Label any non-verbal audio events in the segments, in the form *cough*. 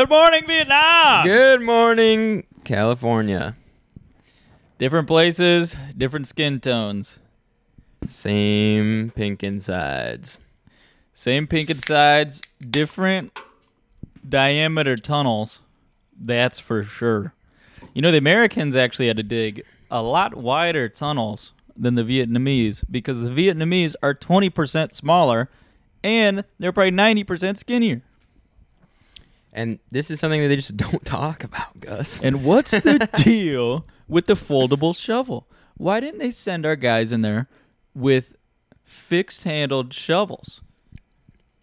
Good morning, Vietnam. Good morning, California. Different places, different skin tones. Same pink insides. Same pink insides, different diameter tunnels. That's for sure. You know, the Americans actually had to dig a lot wider tunnels than the Vietnamese because the Vietnamese are 20% smaller and they're probably 90% skinnier. And this is something that they just *laughs* don't talk about, Gus. And what's the *laughs* deal with the foldable shovel? Why didn't they send our guys in there with fixed handled shovels?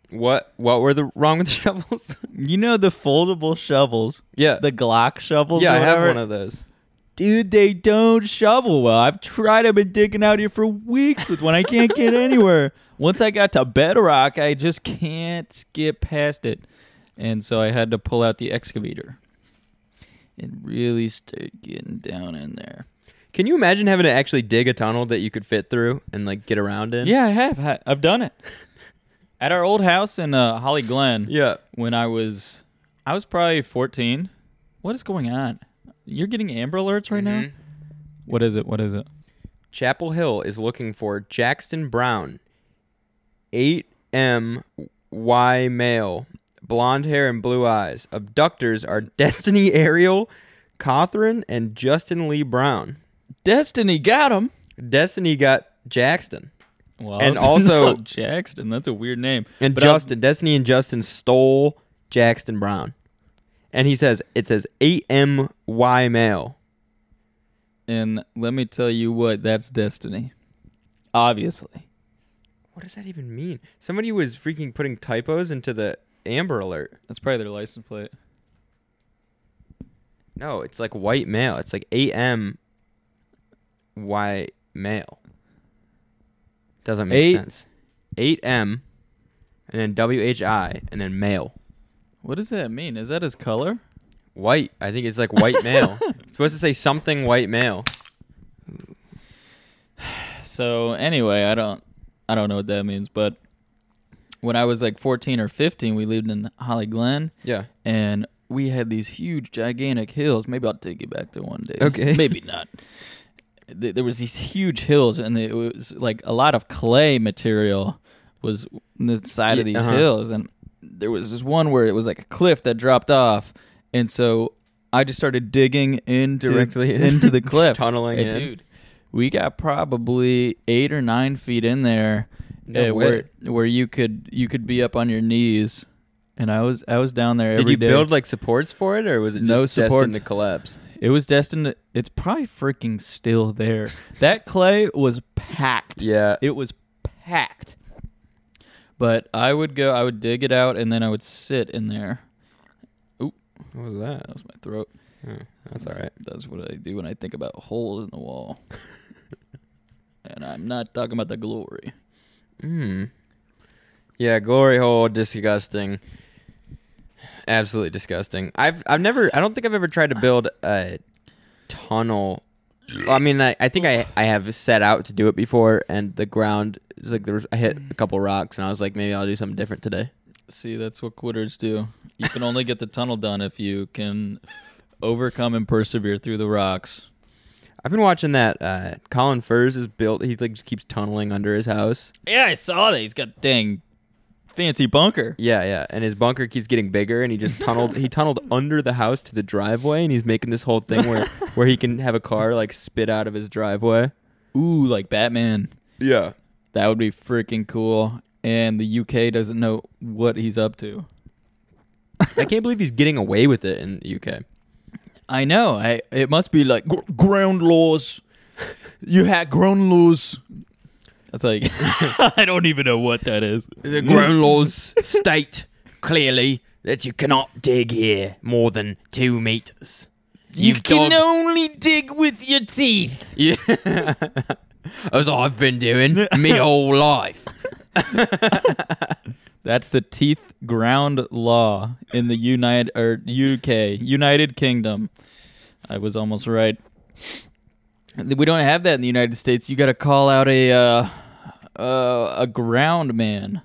What what were the wrong with the *laughs* shovels? You know the foldable shovels, yeah. the Glock shovels. yeah, I have one of those. Dude, they don't shovel well. I've tried. I've been digging out here for weeks with one. I can't get anywhere. Once I got to bedrock, I just can't get past it, and so I had to pull out the excavator and really start getting down in there. Can you imagine having to actually dig a tunnel that you could fit through and like get around in? Yeah, I have. I've done it *laughs* at our old house in uh, Holly Glen. Yeah. when I was, I was probably fourteen. What is going on? You're getting Amber Alerts right now. Mhm. What is it? What is it? Chapel Hill is looking for Jackson Brown, 8MY male, blonde hair and blue eyes. Abductors are *laughs* Destiny Ariel, Cawthron, and Justin Lee Brown. Destiny got him. Destiny got Jackson. Well, And *laughs* also- Jackson. That's a weird name. And But I'll- Justin, Destiny and Justin stole Jackson Brown. And he says, it says 8MY male. And let me tell you what, that's Destiny. Obviously. What does that even mean? Somebody was freaking putting typos into the Amber Alert. That's probably their license plate. No, it's like white male. It's like AM Y male. Doesn't make Eight- sense. 8M and then WHI and then male. What does that mean? Is that his color? White. I think it's like white male. *laughs* it's supposed to say something white male. *sighs* So anyway, I don't I don't know what that means, but when I was like 14 or 15, we lived in Holly Glen Yeah. and we had these huge gigantic hills. Maybe I'll take you back to one day. Okay. *laughs* Maybe not. There was these huge hills and it was like a lot of clay material was on the side of these uh-huh. hills and there was this one where it was like a cliff that dropped off and so I just started digging into Directly in. into the *laughs* cliff. tunneling Hey, in. Dude, we got probably eight or nine feet in there, No uh, where where you could you could be up on your knees, and I was I was down there every Did you day. build like supports for it or was it just No destined support. to collapse? It was destined. To, it's probably freaking still there. *laughs* that clay was packed. Yeah. It was packed. But I would go. I would dig it out, and then I would sit in there. Oop! What was that? That was my throat. Oh, that's all right. That's what I do when I think about holes in the wall. *laughs* and I'm not talking about the glory. Hmm. Yeah, glory hole, disgusting. Absolutely disgusting. I've I've never I don't think I've ever tried to build a tunnel. Well, I mean, I, I think I I have set out to do it before, and the ground is like there was I hit a couple rocks, and I was like, maybe I'll do something different today. See, that's what quitters do. You can only get the tunnel done if you can overcome and persevere through the rocks. I've been watching that. Uh, Colin Furze is built. He like just keeps tunneling under his house. Yeah, I saw that. He's got dang fancy bunker. Yeah, yeah, and his bunker keeps getting bigger, and he just tunneled. he tunneled *laughs* under the house to the driveway, and he's making this whole thing where *laughs* where he can have a car like spit out of his driveway. Ooh, like Batman. Yeah, That would be freaking cool. And the UK doesn't know what he's up to. I can't believe he's getting away with it in the UK. I know. I it must be like gr- ground laws. You had ground laws. That's like *laughs* I don't even know what that is. The ground laws state clearly that you cannot dig here more than two meters. You've dug- only dig with your teeth. Yeah. *laughs* As I've been doing me *laughs* whole life. That's the teeth ground law in the United or UK, United Kingdom. I was almost right. We don't have that in the United States. You got to call out a uh, uh, a ground man.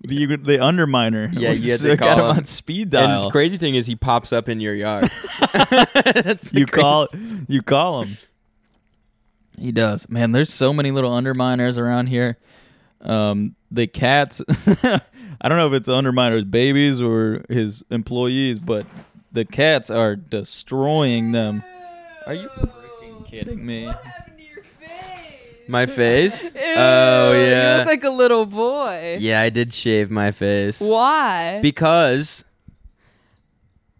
the the underminer. Yeah, you *laughs* have just to got him him. on speed And dial. the crazy thing is, he pops up in your yard. *laughs* That's the you call craziest- you call him. He does. Man, there's so many little underminers around here. Um, the cats. *laughs* I don't know if it's underminers' babies or his employees, but the cats are destroying them. Are you freaking kidding me? What happened to your face? My face? *laughs* Ew, Oh, You yeah. look like a little boy. Yeah, I did shave my face Why? because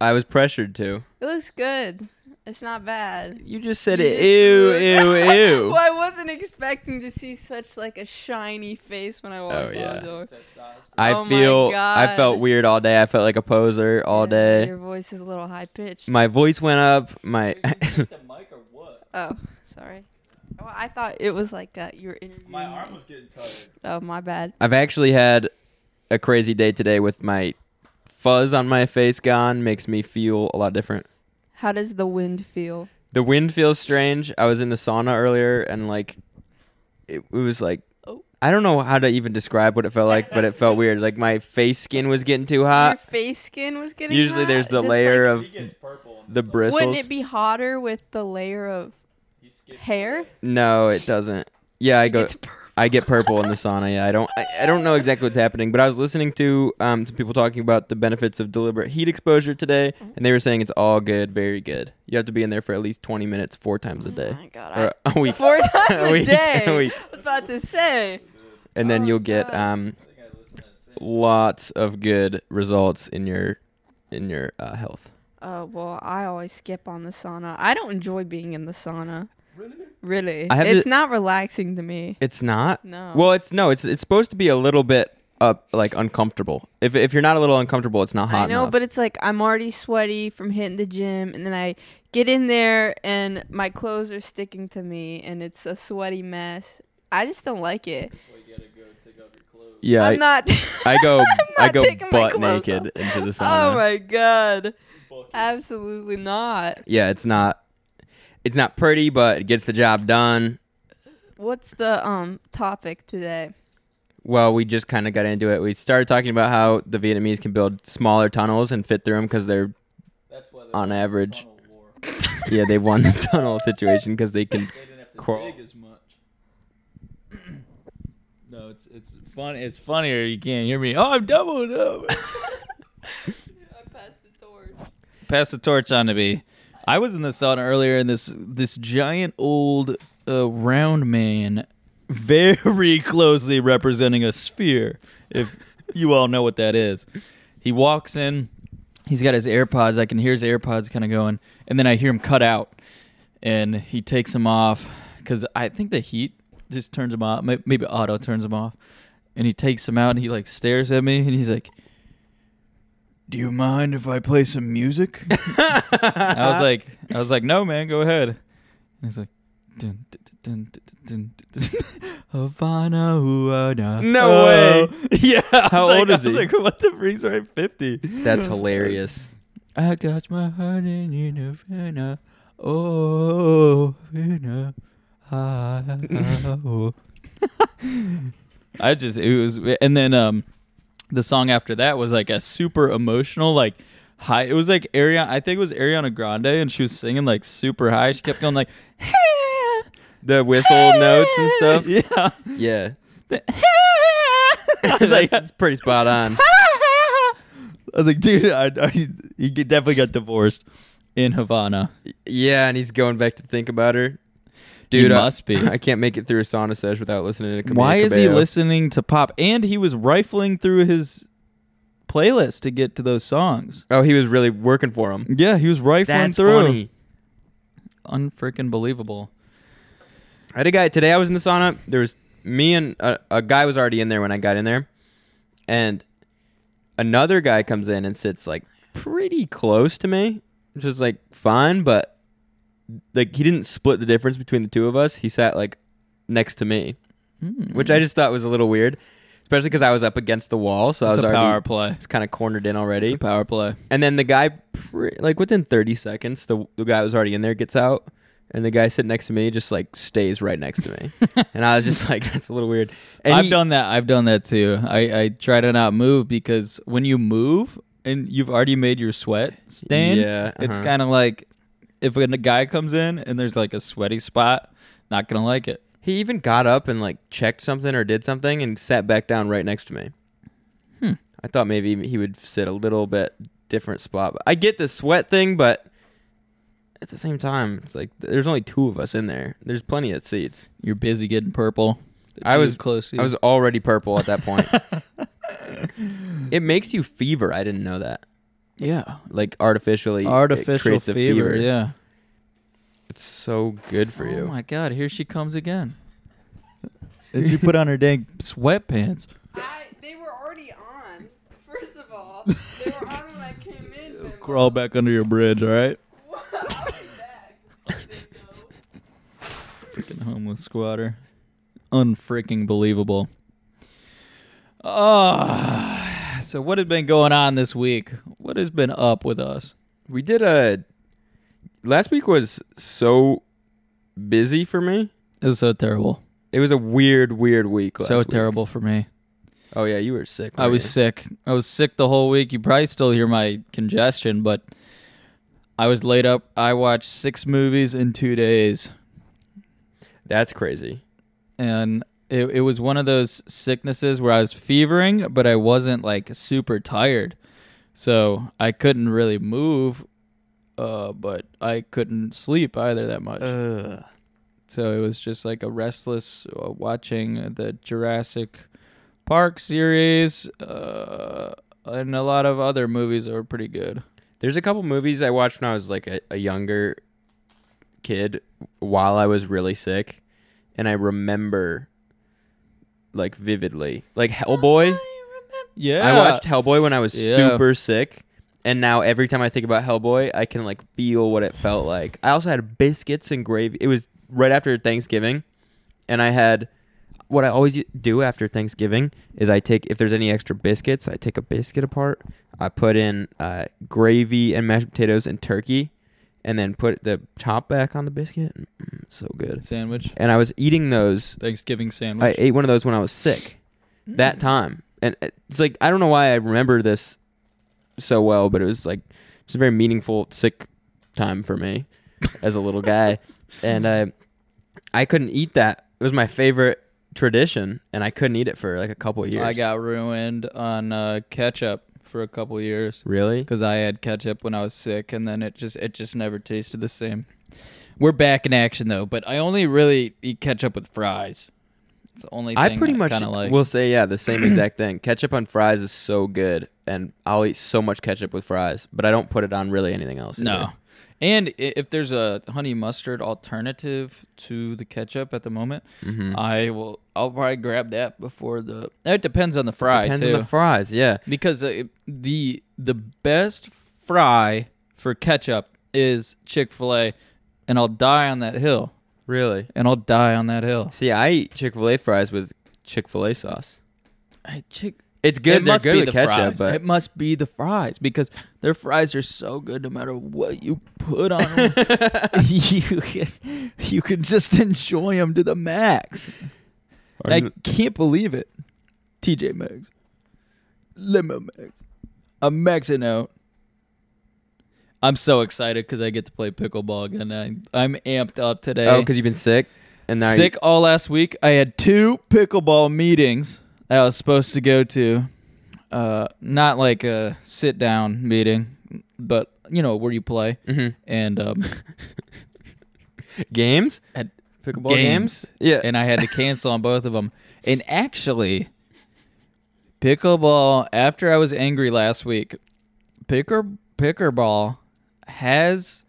I was pressured to. it looks good. It's not bad. You just said You it. just Ew, ew, ew. *laughs* well, I wasn't expecting to see such like a shiny face when I walked Oh, yeah. out the door. I Oh my feel I felt weird all day. I felt like a poser all Yeah, day. Your voice is a little high pitched. My voice went up. My *laughs* oh, sorry. Well, I thought it was like uh, you were interviewing. me. was getting tired. Oh, my bad. I've actually had a crazy day today with my fuzz on my face gone. Makes me feel a lot different. How does the wind feel? The wind feels strange. I was in the sauna earlier and like it, it was like Oh. I don't know how to even describe what it felt like, but it felt *laughs* weird. Like my face skin was getting too Your hot. face skin was getting. Usually hot? there's the Just, layer like- of the bristles. Wouldn't it be hotter with the layer of hair? no, it doesn't. Yeah, I go It's purple. I get purple in the sauna. Yeah, I don't. I, I don't know exactly what's happening, but I was listening to um some people talking about the benefits of deliberate heat exposure today, Mm-hmm. and they were saying it's all good, very good. You have to be in there for at least twenty minutes, four times a day. Oh day, my god. I, a week, four *laughs* times A a, week, day. *laughs* a week. I was about to say. and then Oh, you'll get um lots of good results in your in your uh, health. Uh, well, I always skip on the sauna. I don't enjoy being in the sauna. Really? Really. I have it's to- not relaxing to me. It's not. No. Well, it's no. It's it's supposed to be a little bit up like uncomfortable. If if you're not a little uncomfortable, it's not hot I know, enough. but it's like I'm already sweaty from hitting the gym, and then I get in there and my clothes are sticking to me, and it's a sweaty mess. I just don't like it. yeah, I, I'm not. I *laughs* go I'm I not go taking my butt clothes naked off. into the oh sauna. Oh my god! Absolutely not. Yeah, it's not it's not pretty, but it gets the job done. What's the um topic today? Well, we just kind of got into it. We started talking about how the Vietnamese can build smaller tunnels and fit through them because they're on average. *laughs* Yeah, they won the tunnel situation because they can. crawl. as much. *clears throat* no, it's it's funny. It's funnier. You can't hear me. Oh, I'm doubled up. *laughs* I passed the torch. Pass the torch on to me. I was in the sauna earlier, and this this giant old uh, round man, very *laughs* closely representing a sphere. If you all know what that is, he walks in. He's got his AirPods. I can hear his AirPods kind of going, and then I hear him cut out, and he takes them off because I think the heat just turns him off. Maybe auto turns him off, and he takes them out, and he like stares at me, and he's like. Do you mind if I play some music? *laughs* I was like, I was like, no, man, go ahead. And he's like, dun, dun, dun, dun, dun, dun, dun. *laughs* Havana, Havana. No oh. way. *laughs* Yeah. I was How like- old is I was like, what the freak's right? Fifty. That's hilarious. I got my heart in you, Havana. Oh, Havana. Ah, oh. I just it was, and then um, the song after that was like a super emotional, like high. It was like Ariana. I think it was Ariana Grande, and she was singing like super high. She kept going like, *laughs* The whistle notes and stuff. *laughs* Yeah. Yeah, The- *laughs* I was like, that's pretty spot on. I was like, dude, I, I, he definitely got divorced in Havana. Yeah, and he's going back to think about her. Dude, he I- must be. *laughs* I can't make it through a sauna sesh without listening to Camila Why is he listening to pop? And he was rifling through his playlist to get to those songs. Oh, he was really working for him. Yeah, he was rifling That's through. funny. Unfreaking believable. I had a guy today. I was in the sauna. There was me and a, a guy was already in there when I got in there, and another guy comes in and sits like pretty close to me, which is like fine, but like he didn't split the difference between the two of us. He sat like next to me, Hmm. which I just thought was a little weird, especially because I was up against the wall, so I was a already power play. It's kind of cornered in It's already. a power play. And then the guy, pre- like within 30 seconds, the, the guy was already in there gets out and the guy sitting next to me just like stays right next to me, *laughs* and I was just like, *laughs* that's a little weird. And I've he- done that. I've done that too. I, I try to not move because when you move and you've already made your sweat stain, Yeah, it's uh-huh. kind of like if when a guy comes in and there's like a sweaty spot, not gonna like it. He even got up and like checked something or did something and sat back down right next to me. Hmm. I thought maybe he would sit a little bit different spot. I get the sweat thing, but at the same time, it's like there's only two of us in there. There's plenty of seats. You're busy getting purple. I was- close. To you. I was already purple at that point. *laughs* it makes you fever. I didn't know that. Yeah. Like artificially, it Artificial creates a fever, Yeah. It's so good for Oh you. Oh my god, here she comes again. And she put on her dang sweatpants. I, they were already on. First of all, *laughs* they were on when I came in. Bimbo. Crawl back under your bridge, all right? What? I'll be back. Bimbo. Freaking homeless squatter. Unfreaking believable. Ah, so what has been going on this week? What has been up with us? We did a. Last week was so busy for me. It was so terrible. It was a weird, weird week. Last so week. terrible for me. Oh yeah, you were sick. I was you? sick. I was sick the whole week. You probably still hear my congestion, but I was laid up. I watched six movies in two days. That's crazy. and it, it was one of those sicknesses where I was fevering, but I wasn't like super tired. So I couldn't really move, uh, but I couldn't sleep either that much. Ugh. so it was just like a restless uh, watching the Jurassic Park series uh, and a lot of other movies that were pretty good. There's a couple movies I watched when I was like a, a younger kid while I was really sick, and I remember like vividly, like Hellboy. Yeah, I watched Hellboy when I was Yeah. super sick, and now every time I think about Hellboy, I can like feel what it felt like. I also had biscuits and gravy. It was right after Thanksgiving, and I had what I always do after Thanksgiving is I take if there's any extra biscuits, I take a biscuit apart, I put in uh, gravy and mashed potatoes and turkey, and then put the top back on the biscuit. Mm, so good. sandwich. And I was eating those Thanksgiving sandwich. I ate one of those when I was sick. That time, and it's like I don't know why I remember this so well, but it was like it's a very meaningful sick time for me *laughs* as a little guy, and I I couldn't eat that. It was my favorite tradition, and I couldn't eat it for like a couple of years. I got ruined on uh, ketchup for a couple years really. because I had ketchup when I was sick, and then it just it just never tasted the same. We're back in action though, but I only really eat ketchup with fries. It's the only thing I pretty much kind of like. will say yeah the same exact thing. Ketchup on fries is so good, and I'll eat so much ketchup with fries, but I don't put it on really anything else. no, and if there's a honey mustard alternative to the ketchup at the moment, hmm I will. I'll probably grab that before the. It depends on the fry Depends too. on the fries. Yeah. because uh, the the best fry for ketchup is Chick Fil A, and I'll die on that hill, Really. and I'll die on that hill. See, I eat Chick Fil A fries with Chick Fil A sauce. I, Chick, It's good. it They're must good be with the ketchup, fries. but it must be the fries because their fries are so good no matter what you put on them. *laughs* *laughs* you can, you can just enjoy them to the max. And I can't believe it. TJ Maxx, Limo Max, I'm maxing out. I'm so excited because I get to play pickleball again. I, I'm amped up today. oh, because you've been sick, and now Sick all last week. I had two pickleball meetings that I was supposed to go to. Uh, not like a sit down meeting, but you know where you play. Hmm And um, *laughs* games, At pickleball games. Yeah. and I had to *laughs* cancel on both of them. And actually, pickleball. After I was angry last week, picker pickleball has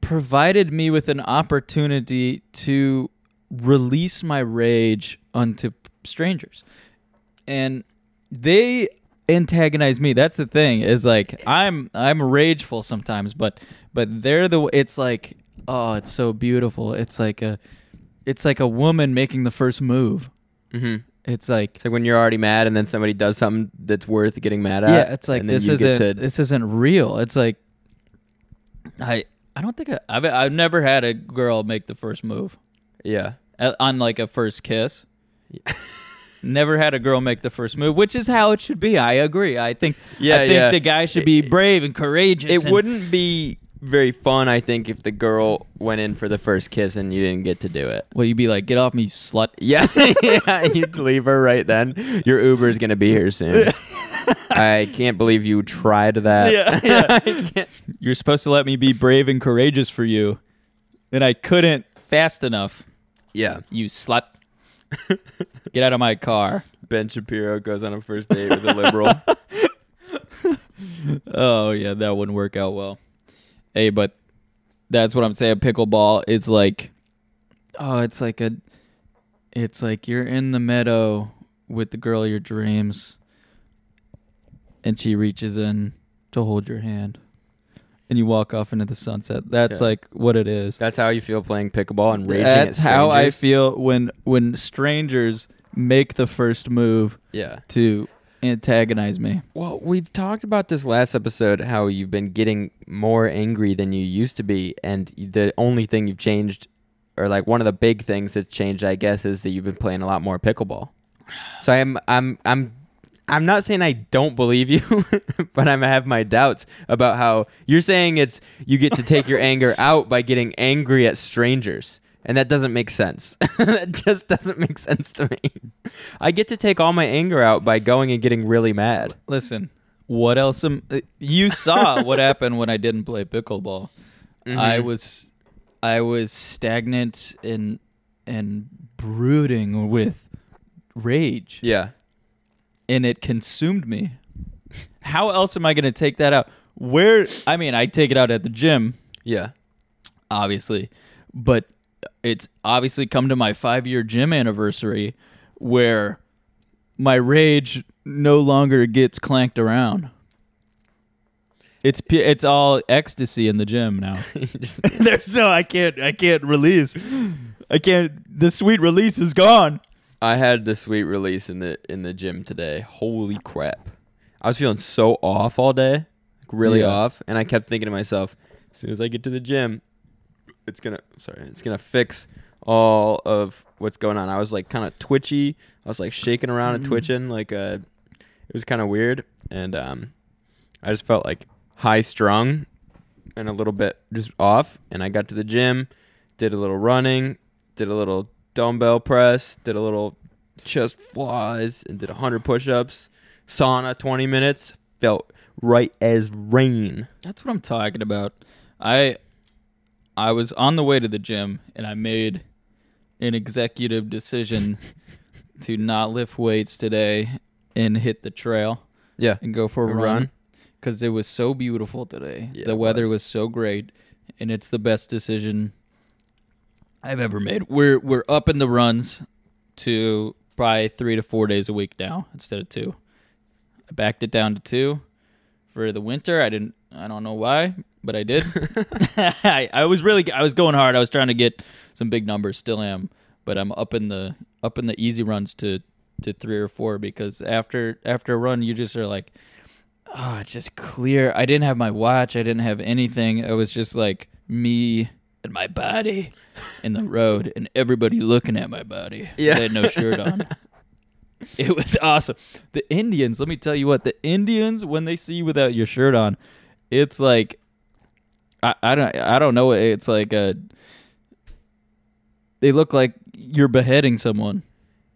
provided me with an opportunity to release my rage onto strangers, and they antagonize me. That's the thing. Is like I'm I'm rageful sometimes, but but they're the. It's like oh, it's so beautiful. It's like a it's like a woman making the first move. hmm It's like It's like when you're already mad, and then somebody does something that's worth getting mad at. yeah, it's like this isn't to- this isn't real. It's like I I don't think I, I've I've never had a girl make the first move Yeah. on like a first kiss. *laughs* never had a girl make the first move, which is how it should be. I agree. I think. Yeah, I think yeah. the guy should be brave and courageous. It and- wouldn't be very fun, I think, if the girl went in for the first kiss and you didn't get to do it. Well, you'd be like, "Get off me, slut." *laughs* Yeah, yeah, you'd leave her right then. Your Uber's gonna be here soon. *laughs* I can't believe you tried that. Yeah, yeah. You're supposed to let me be brave and courageous for you, and I couldn't fast enough. yeah. You slut. *laughs* Get out of my car. Ben Shapiro goes on a first date with a liberal. *laughs* Oh yeah, that wouldn't work out well. Hey, but that's what I'm saying. Pickleball is like, oh, it's like a, it's like you're in the meadow with the girl of your dreams, and she reaches in to hold your hand, and you walk off into the sunset. That's Yeah. like what it is. That's how you feel playing pickleball and raging at That's how I strangers? feel when when strangers make the first move Yeah. to antagonize me. Well, we've talked about this last episode how you've been getting more angry than you used to be, and the only thing you've changed, or like one of the big things that's changed, I guess, is that you've been playing a lot more pickleball. So I'm I'm I'm I'm not saying I don't believe you, *laughs* but I'm, have my doubts about how you're saying it's you get to take your *laughs* anger out by getting angry at strangers. And that doesn't make sense. *laughs* that just doesn't make sense to me. I get to take all my anger out by going and getting really mad. Listen, what else? Am, uh, you saw what happened when I didn't play pickleball. I Mhm. was, I was stagnant and and brooding with rage, Yeah. And it consumed me. How else am I going to take that out? Where? I mean, I take it out at the gym, Yeah. obviously, but it's obviously come to my five year gym anniversary where my rage no longer gets clanked around. It's p- it's all ecstasy in the gym now. Just- *laughs* *laughs* There's no I can't I can't release. I can't the sweet release is gone. I had the sweet release in the in the gym today. Holy crap. I was feeling so off all day. Like really Yeah. off. And I kept thinking to myself, as soon as I get to the gym, it's gonna sorry, it's gonna fix all of what's going on. I was like kind of twitchy. I was like shaking around and Mm. twitching. Like uh it was kind of weird. And um I just felt like high strung and a little bit just off. And I got to the gym, did a little running, did a little dumbbell press, did a little chest flies, and did 100 push ups. Sauna 20 minutes. Felt right as rain. That's what I'm talking about. I I was on the way to the gym and I made an executive decision *laughs* to not lift weights today and hit the trail Yeah. and go for a A run because it was so beautiful today. Yeah, the weather was. was so great and it's the best decision I've ever made. We're we're up in the runs to probably 3 to 4 days a week now instead of 2. I backed it down to 2 for the winter. I didn't I don't know why, but I did. *laughs* *laughs* I, I was really I was going hard. I was trying to get some big numbers, still am, but I'm up in the up in the easy runs to to 3 or 4 because after after a run you just are like oh, it's just clear. I didn't have my watch. I didn't have anything. It was just like me and my body in the road and everybody looking at my body. Yeah. I had no shirt on. *laughs* It was awesome. The Indians, let me tell you what, the Indians when they see you without your shirt on, it's like I, I don't I don't know it's like a they look like you're beheading someone.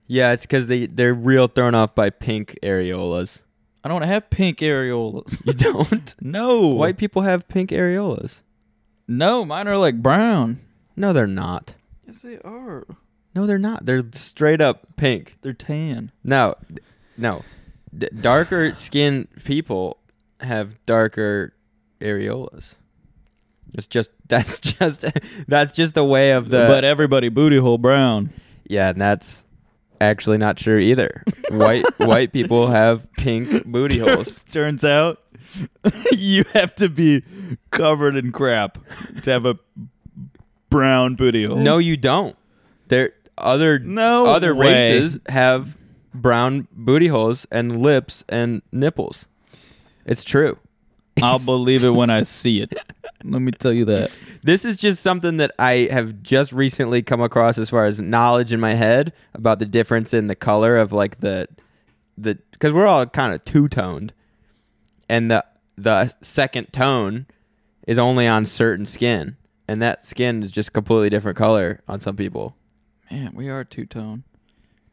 Yeah, it's because they, they're real thrown off by pink areolas. I don't have pink areolas. You don't? *laughs* no. White people have pink areolas. No, mine are like brown. No, they're not. Yes, they are. No, they're not. They're straight up pink. They're tan. No, th- no. D- darker skinned people have darker areolas. It's just *laughs* that's just that's just the way of the. but everybody booty hole brown. yeah, and that's actually not true either. *laughs* white white people have pink booty holes. Turns out *laughs* you have to be covered in crap to have a brown booty hole. No, you don't. There other no other way. races have brown booty holes and lips and nipples. It's true. I'll *laughs* believe it when I see it. Let me tell you that. This is just something that I have just recently come across as far as knowledge in my head about the difference in the color of like the the because we're all kind of two toned, and the the second tone is only on certain skin, and that skin is just completely different color on some people. Man, we are two tone.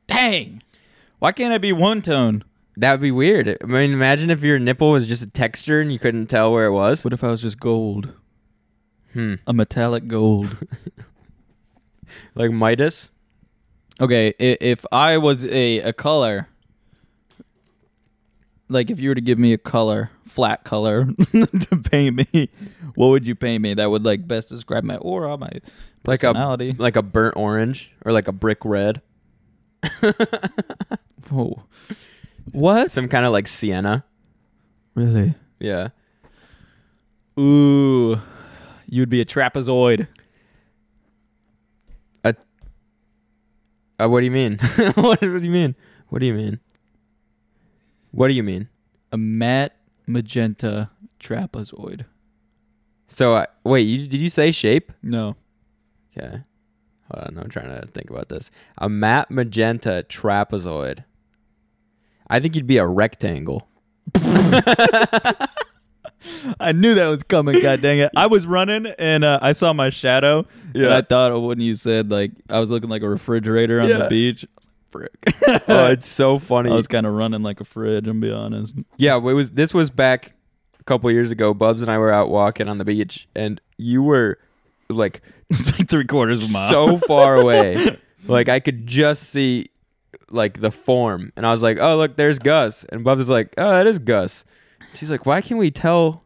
Dang. Why can't I be one tone? That would be weird. I mean, imagine if your nipple was just a texture and you couldn't tell where it was. What if I was just gold? Hmm. A metallic gold. *laughs* Like Midas. okay, if I was a, a color, like if you were to give me a color, flat color, *laughs* to paint me, what would you paint me? That would like best describe my aura, my Like a personality. like a burnt orange or like a brick red. *laughs* Whoa. What? Some kind of like sienna. Really? Yeah. Ooh. You'd be a trapezoid. A. Uh, what do you mean? *laughs* what, what do you mean? What do you mean? What do you mean? A matte magenta trapezoid. So uh, wait, you, did you say shape? No. Okay. Hold on, I'm trying to think about this. A matte magenta trapezoid. I think you'd be a rectangle. *laughs* I knew that was coming. *laughs* God dang it! I was running and uh, I saw my shadow. And Yeah. I thought when you said like I was looking like a refrigerator on Yeah. the beach. I was like, Frick. *laughs* oh, it's so funny. I was kind of running like a fridge. I'm be honest. Yeah, it was. This was back a couple years ago. Bubs and I were out walking on the beach, and you were like *laughs* like three quarters of a mile. so far away. *laughs* Like I could just see like the form, and I was like, "Oh, look, there's Gus." And Bubs was like, "Oh, that is Gus." She's like, "Why can't we tell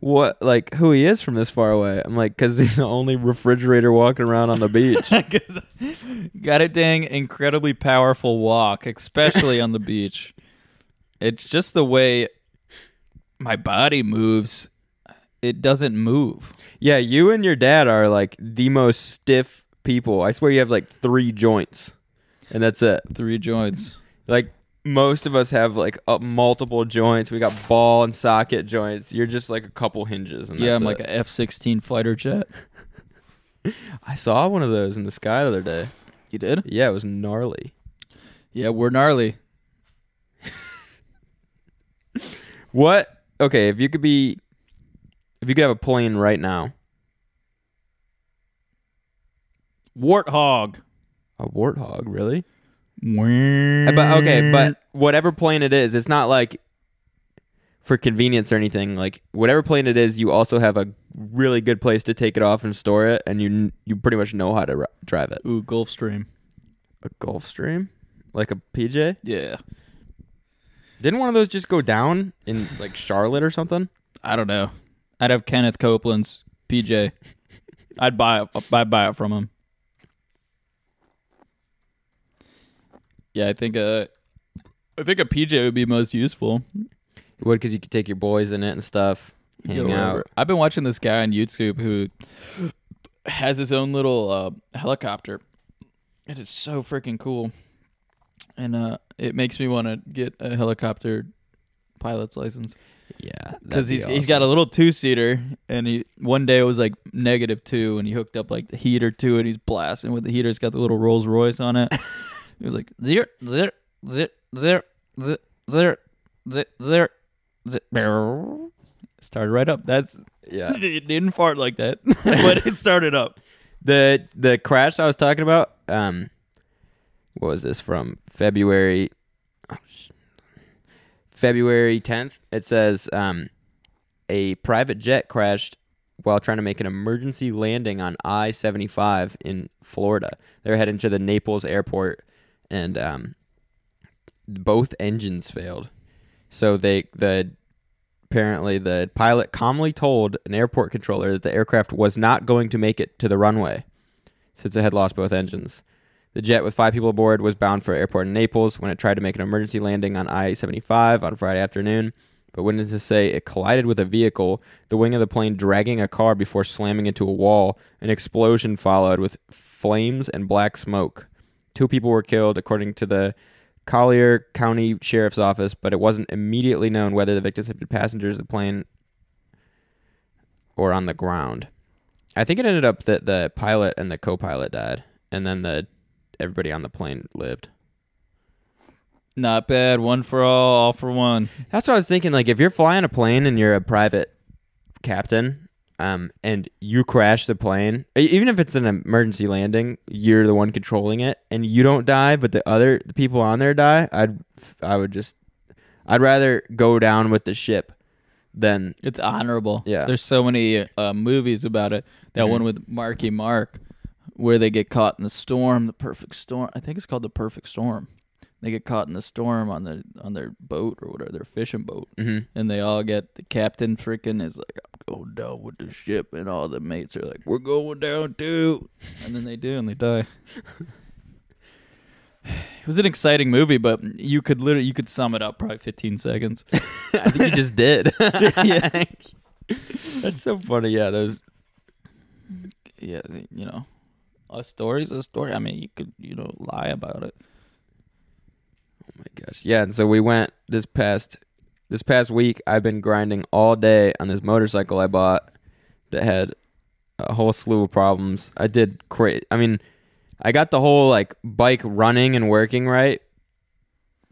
what like who he is from this far away?" I'm like, "Cause he's the only refrigerator walking around on the beach. *laughs* Got a dang incredibly powerful walk, especially on the *laughs* beach. It's just the way my body moves. It doesn't move. yeah, you and your dad are like the most stiff people. I swear you have like three joints, and that's it. Three joints. Like most of us have like uh, multiple joints. We got ball and socket joints. You're just like a couple hinges. And yeah, that's I'm like it. a F sixteen fighter jet. *laughs* I saw one of those in the sky the other day. You did? Yeah, it was gnarly. Yeah, we're gnarly. *laughs* What? Okay, if you could be, if you could have a plane right now, Warthog. a warthog, really? Uh, But okay, but whatever plane it is, it's not like for convenience or anything. Like whatever plane it is, you also have a really good place to take it off and store it, and you you pretty much know how to ri- drive it. Ooh, Gulfstream. A Gulfstream, like a PJ. Yeah. Didn't one of those just go down in like Charlotte or something? I don't know. I'd have Kenneth Copeland's PJ. I'd buy it. I'd buy it from him. Yeah, I think uh, I think a PJ would be most useful. It would because you could take your boys in it and stuff, hang out. I've been watching this guy on YouTube who has his own little uh, helicopter. It is so freaking cool, and uh, it makes me want to get a helicopter pilot's license Yeah, because he's he's got a little two seater, and he one day it was like negative two, and he hooked up like the heater to it. He's blasting with the heater. It's got the little Rolls Royce on it. *laughs* he was like zero zero zero zero zero zero zero zero zero. Started right up. That's yeah. *laughs* it didn't fart like that, *laughs* but it started up. the the crash I was talking about. Um, what was this from February? oh, February tenth. It says um, a private jet crashed while trying to make an emergency landing on I seventy five in Florida. They're heading to the Naples airport, and um, both engines failed. So they the apparently the pilot calmly told an airport controller that the aircraft was not going to make it to the runway since it had lost both engines. The jet with five people aboard was bound for an airport in Naples when it tried to make an emergency landing on I 75 on Friday afternoon. But witnesses say it collided with a vehicle, the wing of the plane dragging a car before slamming into a wall. An explosion followed with flames and black smoke. Two people were killed, according to the Collier County Sheriff's Office, but it wasn't immediately known whether the victims had been passengers of the plane or on the ground. I think it ended up that the pilot and the co-pilot died, and then the everybody on the plane lived. Not bad. One for all, all for one. That's what I was thinking. Like, if you're flying a plane and you're a private captain, um, and you crash the plane, even if it's an emergency landing, you're the one controlling it, and you don't die, but the other the people on there die. I'd, I would just, I'd rather go down with the ship than It's honorable. Yeah. There's so many uh, movies about it. That Mhm. one with Marky Mark, where they get caught in the storm, the perfect storm. I think it's called the perfect storm. They get caught in the storm on the on their boat or whatever, their fishing boat, Mhm. and they all get the captain freaking is like, "I'm going down with the ship," and all the mates are like, "We're going down too," and then they do, and they die. *sighs* It was an exciting movie, but you could literally you could sum it up probably 15 seconds. *laughs* I think you just did. *laughs* Yeah. *laughs* That's so funny. Yeah, those. yeah, you know, a story's a story. I mean, you could, you know, lie about it. My gosh. Yeah, and so we went this past this past week. I've been grinding all day on this motorcycle I bought that had a whole slew of problems. I did great. I mean, I got the whole like bike running and working right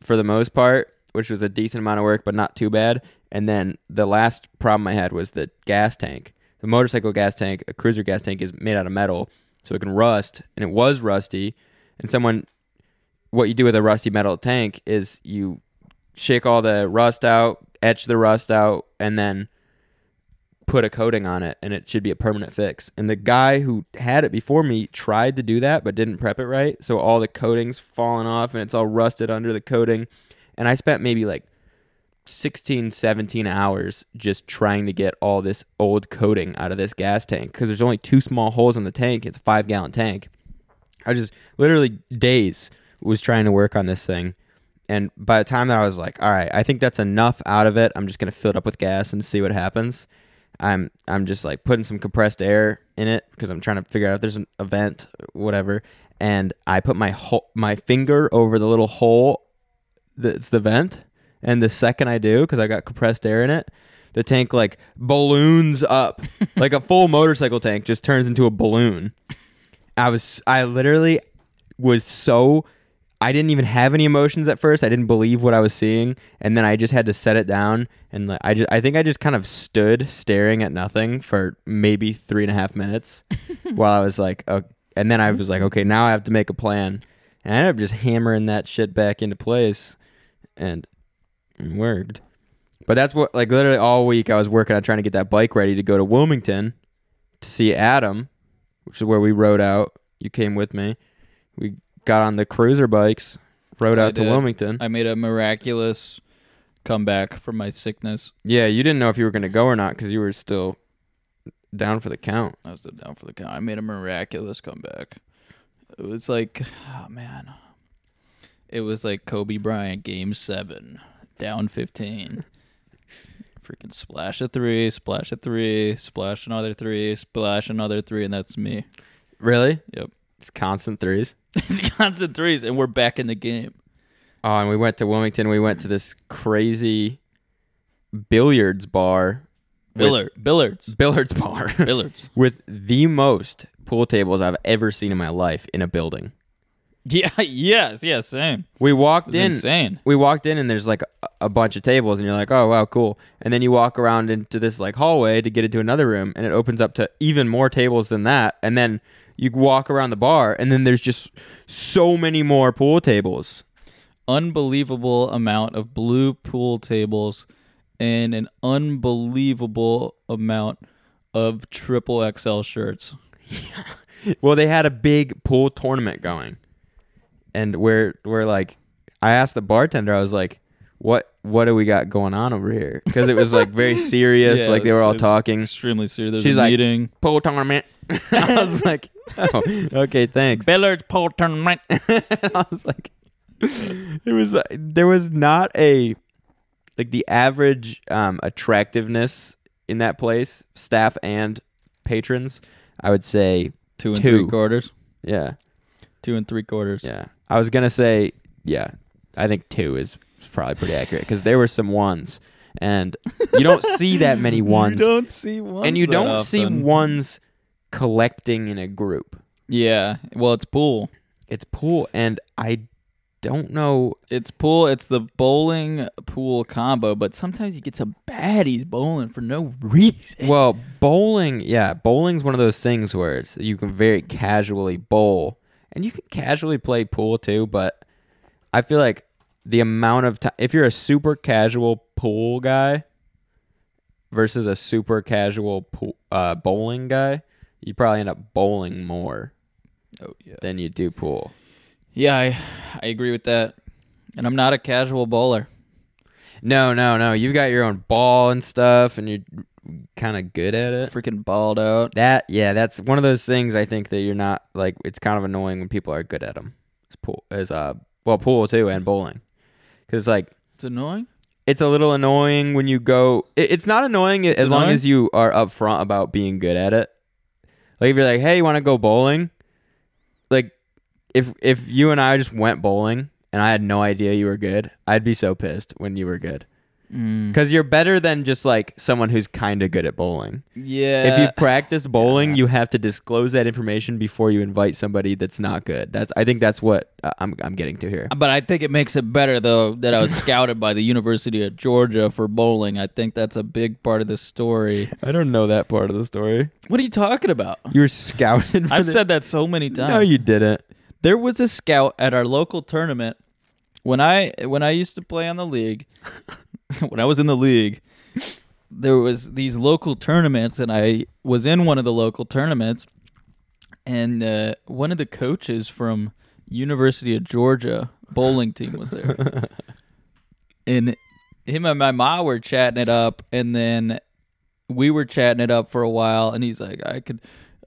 for the most part, which was a decent amount of work, but not too bad. And then the last problem I had was the gas tank. The motorcycle gas tank, a cruiser gas tank, is made out of metal, so it can rust, and it was rusty. And someone, what you do with a rusty metal tank is you shake all the rust out, etch the rust out, and then put a coating on it, and it should be a permanent fix. And the guy who had it before me tried to do that, but didn't prep it right, so all the coating's falling off, and it's all rusted under the coating. And I spent maybe like 16, 17 hours just trying to get all this old coating out of this gas tank because there's only two small holes in the tank. It's a five gallon tank. I just literally days was trying to work on this thing. And by the time that I was like, all right, I think that's enough out of it. I'm just gonna fill it up with gas and see what happens. I'm I'm just like putting some compressed air in it because I'm trying to figure out if there's an event, whatever. And I put my ho- my finger over the little hole that's the vent. And the second I do, because I got compressed air in it, the tank like balloons up, *laughs* like a full motorcycle tank just turns into a balloon. I was I literally was so I didn't even have any emotions at first. I didn't believe what I was seeing, and then I just had to set it down. And like, I just I think I just kind of stood staring at nothing for maybe three and a half minutes *laughs* while I was like, oh, and then I mm-hmm. was like, okay, now I have to make a plan. And I ended up just hammering that shit back into place, and it worked. But that's what like literally all week I was working on trying to get that bike ready to go to Wilmington to see Adam, which is where we rode out. You came with me. We got on the cruiser bikes, rode I out to. Wilmington. I made a miraculous comeback from my sickness. yeah, you didn't know if you were going to go or not because you were still down for the count. I was still down for the count. I made a miraculous comeback. It was like, oh man, it was like Kobe Bryant, Game Seven, down fifteen. *laughs* Freaking splash a three, splash a three, splash another three, splash another three, and that's me. Really? Yep. It's constant threes. *laughs* it's constant threes, and we're back in the game. Oh, and we went to Wilmington. We went to this crazy billiards bar. Billard, billards, billiards bar *laughs* billards. with the most pool tables I've ever seen in my life in a building. Yeah, *laughs* yes, yes, same. We walked in. insane. We walked in and there's like a, a bunch of tables and you're like, oh wow, cool. And then you walk around into this like hallway to get into another room and it opens up to even more tables than that. And then you walk around the bar and then there's just so many more pool tables. unbelievable amount of blue pool tables and an unbelievable amount of triple XL shirts. *laughs* Well, they had a big pool tournament going, and we're we're like, I asked the bartender, I was like, "What what do we got going on over here?" Because it was like very *laughs* serious, Yeah, like they were all talking. Extremely serious. There's She's a like- meeting. Pool tournament. *laughs* I was like, oh, "Okay, thanks." Billard pool tournament. *laughs* I was like, it was uh, there was not a like the average um, attractiveness in that place, staff and patrons. I would say, Two and Two. three quarters. yeah, Two and three quarters. yeah. I was gonna say, yeah. I think two is probably pretty accurate because there were some ones, and you don't see that many *laughs* ones, You don't see ones. and you don't see ones collecting in a group. Yeah. Well, it's pool. It's pool, and I don't know. It's pool. It's the bowling pool combo, but sometimes you get some baddies bowling for no reason. Well, bowling, yeah, bowling's one of those things where it's, you can very casually bowl, and you can casually play pool too. But I feel like the amount of time, if you're a super casual pool guy versus a super casual pool, uh, bowling guy, you probably end up bowling more oh yeah. than you do pool. Yeah, I I agree with that. And I'm not a casual bowler. No, no, no. You've got your own ball and stuff, and you're kind of good at it. Freaking balled out. That yeah, that's one of those things I think that you're not like. It's kind of annoying when people are good at them. It's pool is uh well pool too and bowling, because like It's annoying. it's a little annoying when you go. It, it's not annoying as long as you are upfront about being good at it. Like if you're like, hey, you want to go bowling? Like if if you and I just went bowling and I had no idea you were good, I'd be so pissed when you were good. Because you're better than just like someone who's kind of good at bowling. Yeah. if you practice bowling, yeah. you have to disclose that information before you invite somebody that's not good. That's I think that's what uh, I'm I'm getting to here. but I think it makes it better though that I was *laughs* scouted by the University of Georgia for bowling. I think that's a big part of the story. I don't know that part of the story. What are you talking about? You were scouted. for I've the- said that so many times. *laughs* no, you didn't. there was a scout at our local tournament when I when I used to play on the league. *laughs* when I was in the league, there was these local tournaments, and I was in one of the local tournaments, and uh, one of the coaches from University of Georgia bowling team was there, *laughs* and him and my mom were chatting it up, and then we were chatting it up for a while, and he's like, I could.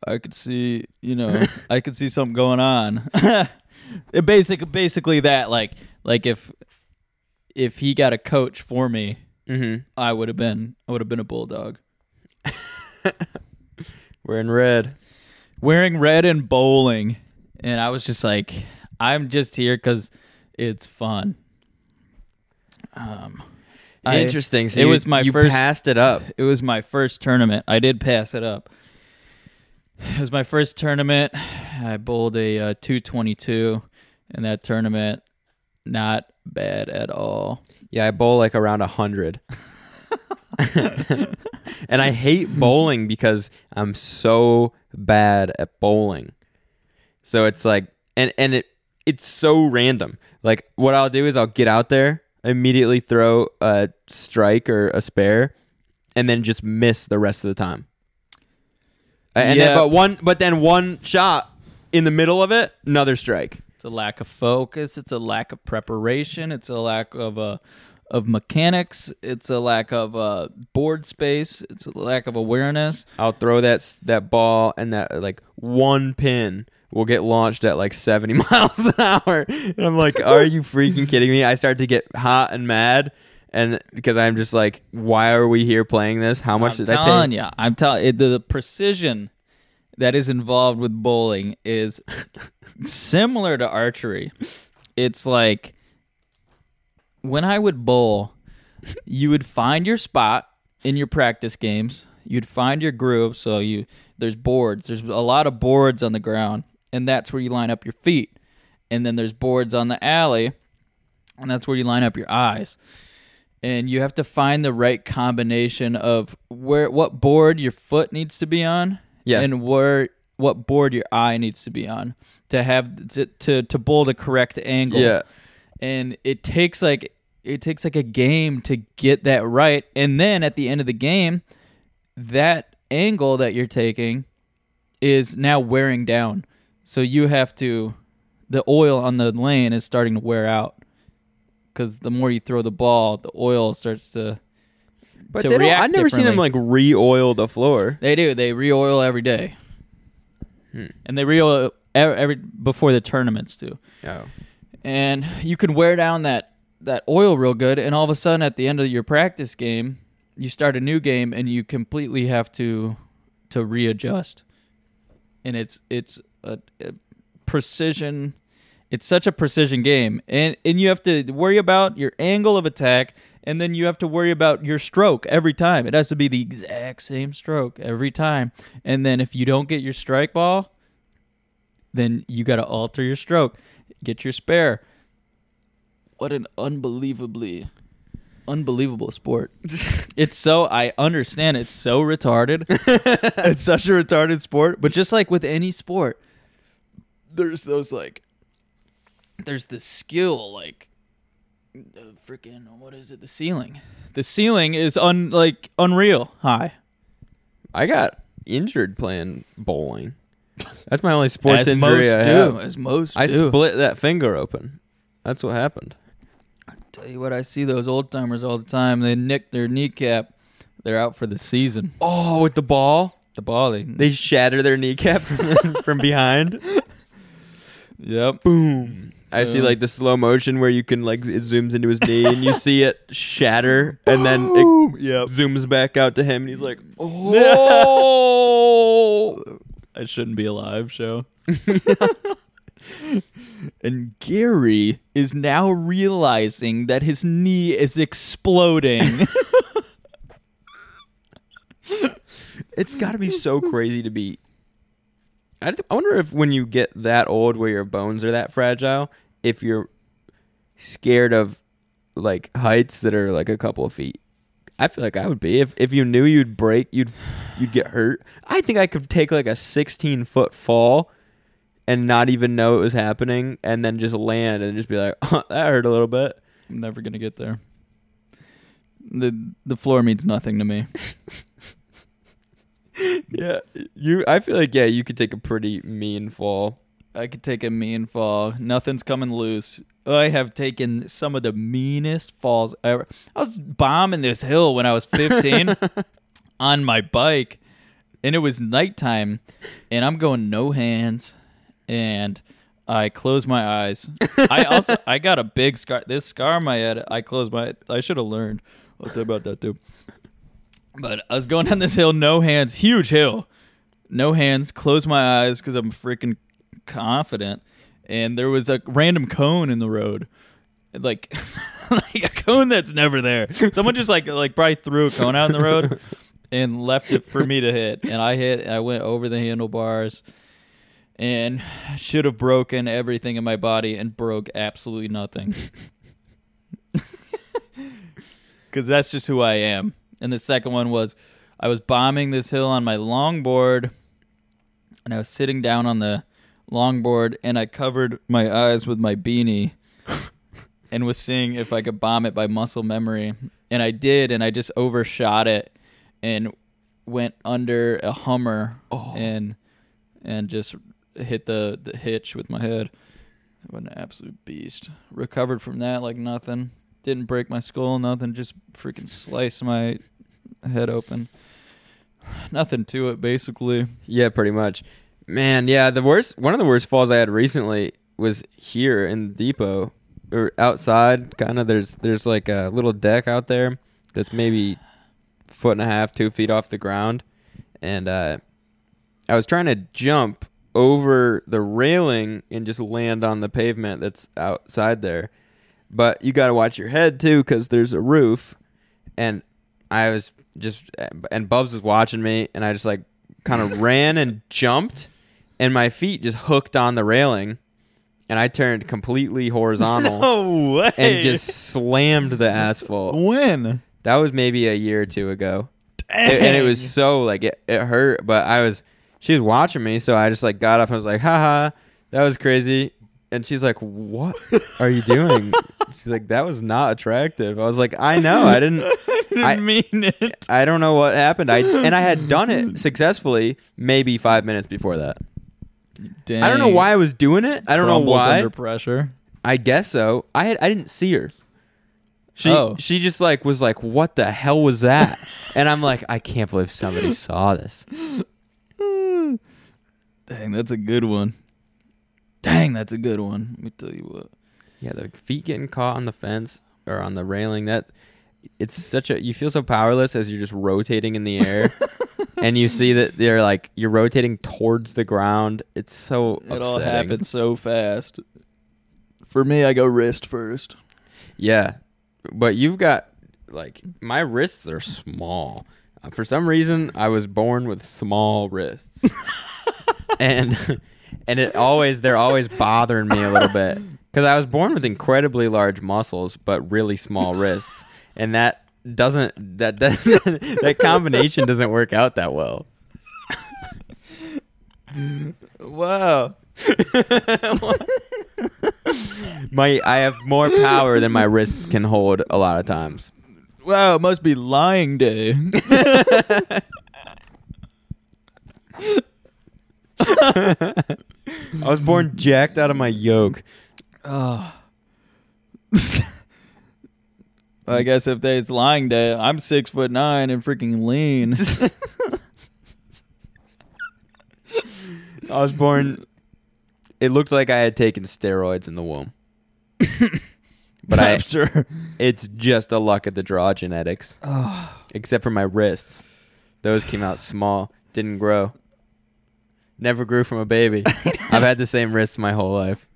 I could see, you know, *laughs* I could see something going on. it basic, basically that, like, like if if he got a coach for me, Mm-hmm. I would have been, I would have been a bulldog. *laughs* We're red. Wearing red and bowling, and I was just like, I'm just here because it's fun. Um, Interesting. So it you, was my you first- passed it up. it was my first tournament. I did pass it up. It was my first tournament. I bowled a uh, 222 in that tournament. Not bad at all. Yeah, I bowl like around a hundred. *laughs* and I hate bowling because I'm so bad at bowling. So it's like and and it it's so random. Like what I'll do is I'll get out there, immediately throw a strike or a spare, and then just miss the rest of the time. And Yeah. then but one but then one shot in the middle of it, another strike. It's a lack of focus. It's a lack of preparation. It's a lack of uh, of mechanics. It's a lack of uh, board space. It's a lack of awareness. I'll throw that that ball and that like one pin will get launched at like 70 *laughs* miles an hour. And I'm like, are you freaking kidding me? I start to get hot and mad and because I'm just like, why are we here playing this? How much I'm did I pay? you, I'm telling the, the precision that is involved with bowling is *laughs* similar to archery. It's like when I would bowl, you would find your spot in your practice games. You'd find your groove. So you there's boards. There's a lot of boards on the ground, and that's where you line up your feet. And then there's boards on the alley, and that's where you line up your eyes and you have to find the right combination of where what board your foot needs to be on Yeah. and where what board your eye needs to be on to have to to, to bowl the correct angle Yeah. and it takes like it takes like a game to get that right and then at the end of the game that angle that you're taking is now wearing down so you have to the oil on the lane is starting to wear out because the more you throw the ball the oil starts to But to they don't, react I've never seen them like re-oil the floor. they do they re-oil every day Hmm. and they re-oil every, every before the tournaments too Oh. and you can wear down that that oil real good and all of a sudden at the end of your practice game you start a new game and you completely have to to readjust and it's it's a, a precision It's such a precision game, and and you have to worry about your angle of attack, and then you have to worry about your stroke every time. It has to be the exact same stroke every time, and then if you don't get your strike ball, then you got to alter your stroke, get your spare. What an unbelievably unbelievable sport. *laughs* it's so I understand it's so retarded. *laughs* it's such a retarded sport, but just like with any sport, there's those like there's the skill like the freaking what is it? The ceiling. The ceiling is un like unreal high. I got injured playing bowling. That's my only sports as injury I do, have. as most I do. split that finger open. That's what happened. I tell you what, I see those old timers all the time. They nick their kneecap. They're out for the season. Oh, with the ball, The ball, they, they shatter their kneecap *laughs* from, from behind. *laughs* yep. Boom. I see like the slow motion where you can like it zooms into his knee and you *laughs* see it shatter and then it Yep. zooms back out to him and he's like, *laughs* "Oh." I shouldn't be alive show. *laughs* and Gary is now realizing that his knee is exploding. It's got to be so crazy to be. I, wonder if when you get that old, where your bones are that fragile, if you're scared of like heights that are like a couple of feet. I feel like I would be if if you knew you'd break, you'd you'd get hurt. I think I could take like a 16 foot fall and not even know it was happening, and then just land and just be like, oh, *laughs* that hurt a little bit. I'm never gonna get there. The the floor means nothing to me. *laughs* Yeah, you. I feel like yeah, you could take a pretty mean fall. I could take a mean fall. Nothing's coming loose. I have taken some of the meanest falls ever. I was bombing this hill when I was 15 *laughs* on my bike, and it was nighttime, and I'm going no hands, and I close my eyes. I also *laughs* I got a big scar. This scar on my head. I closed my. I should have learned. I'll tell you about that too. But I was going down this hill, no hands, huge hill, no hands. Close my eyes because I'm freaking confident. And there was a random cone in the road, like *laughs* like a cone that's never there. Someone just like like probably threw a cone out in the road *laughs* and left it for me to hit. And I hit. I went over the handlebars and should have broken everything in my body and broke absolutely nothing. *laughs* Because that's just who I am. And the second one was I was bombing this hill on my longboard and I was sitting down on the longboard and I covered my eyes with my beanie *laughs* and was seeing if I could bomb it by muscle memory. And I did, and I just overshot it and went under a Hummer oh. and and just hit the, the hitch with my head. What an absolute beast. Recovered from that like nothing. Didn't break my skull, nothing. Just freaking sliced my head open. *sighs* Nothing to it, basically. Yeah, pretty much. Man, yeah, the worst one of the worst falls I had recently was here in the depot or outside kind of there's there's like a little deck out there that's maybe foot and a half, two feet off the ground. And uh I was trying to jump over the railing and just land on the pavement that's outside there. But you got to watch your head too cuz there's a roof and I was just and Bubs was watching me and I just like kind of *laughs* ran and jumped and my feet just hooked on the railing and I turned completely horizontal *laughs* No way. and just slammed the asphalt. when? That was maybe a year or two ago. It- and it was so like it, it hurt, but I was she was watching me, so I just like got up and was like, haha, that was crazy. And she's like, What *laughs* are you doing? she's like, That was not attractive. I was like, I know, I didn't *laughs* I didn't I- mean it. I don't know what happened. I and I had done it successfully maybe five minutes before that. I don't know why I was doing it. I don't know Crumbles why. Under pressure. I guess so. I had I didn't see her. She Oh. she just like was like, "What the hell was that?" *laughs* and I'm like, "I can't believe somebody saw this." Dang, that's a good one. Dang, that's a good one. Let me tell you what. Yeah, the feet getting caught on the fence or on the railing. That it's such a you feel so powerless as you're just rotating in the air, *laughs* and you see that they're like you're rotating towards the ground. It's so It all happened so fast. For me, I go wrist first. Yeah, but you've got like my wrists are small. Uh, for some reason, I was born with small wrists, *laughs* and and it always they're always bothering me a little bit because I was born with incredibly large muscles but really small wrists, and that doesn't that that, *laughs* that combination doesn't work out that well. Wow. *laughs* my I have more power than my wrists can hold a lot of times. Wow, it must be lying day. *laughs* I was born jacked out of my yoke. oh. I guess if they, it's lying day, I'm six foot nine and freaking lean. I was born. It looked like I had taken steroids in the womb. *laughs* but I, I'm sure. it's just the luck of the draw genetics. *sighs* Except for my wrists, those came out small, didn't grow. Never grew from a baby. *laughs* I've had the same wrists my whole life.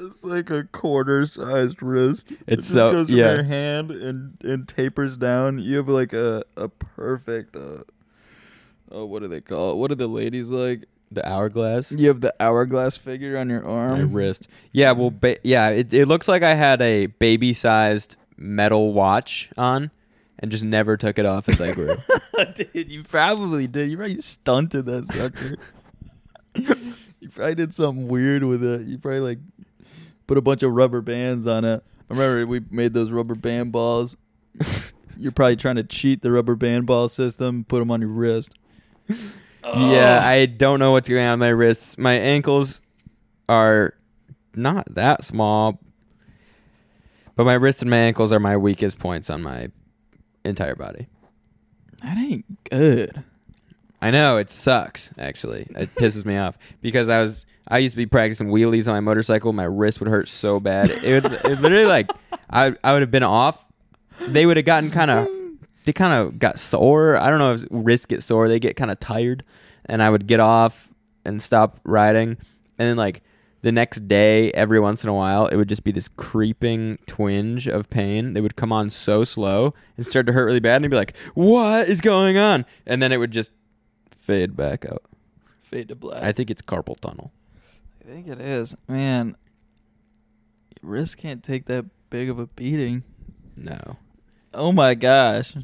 Just like a quarter sized wrist. It's so- goes yeah. from your hand and, and tapers down. You have like a, a perfect uh oh what do they call it? What are the ladies like? The hourglass. You have the hourglass figure on your My arm. wrist. Yeah, well, ba- yeah, it, it looks like I had a baby-sized metal watch on, and just never took it off as I grew. *laughs* Dude, you probably did. You probably stunted that sucker. *laughs* you probably did something weird with it. You probably like put a bunch of rubber bands on it. I remember we made those rubber band balls. *laughs* You're probably trying to cheat the rubber band ball system, put them on your wrist. Yeah, I don't know what's going on with my wrists. My ankles are not that small, but my wrists and my ankles are my weakest points on my entire body. that ain't good. I know it sucks. Actually, it *laughs* pisses me off because I was I used to be practicing wheelies on my motorcycle. My wrist would hurt so bad. It would it literally like I I would have been off. They would have gotten kind of they kind of got sore. I don't know if wrists get sore. They get kind of tired, and I would get off and stop riding, and then like the next day, every once in a while, it would just be this creeping twinge of pain. They would come on so slow and start to hurt really bad, and I'd be like, "What is going on?" And then it would just fade back out. Fade to black. I think it's carpal tunnel. I think it is. Man, your wrist can't take that big of a beating. No, Oh my gosh.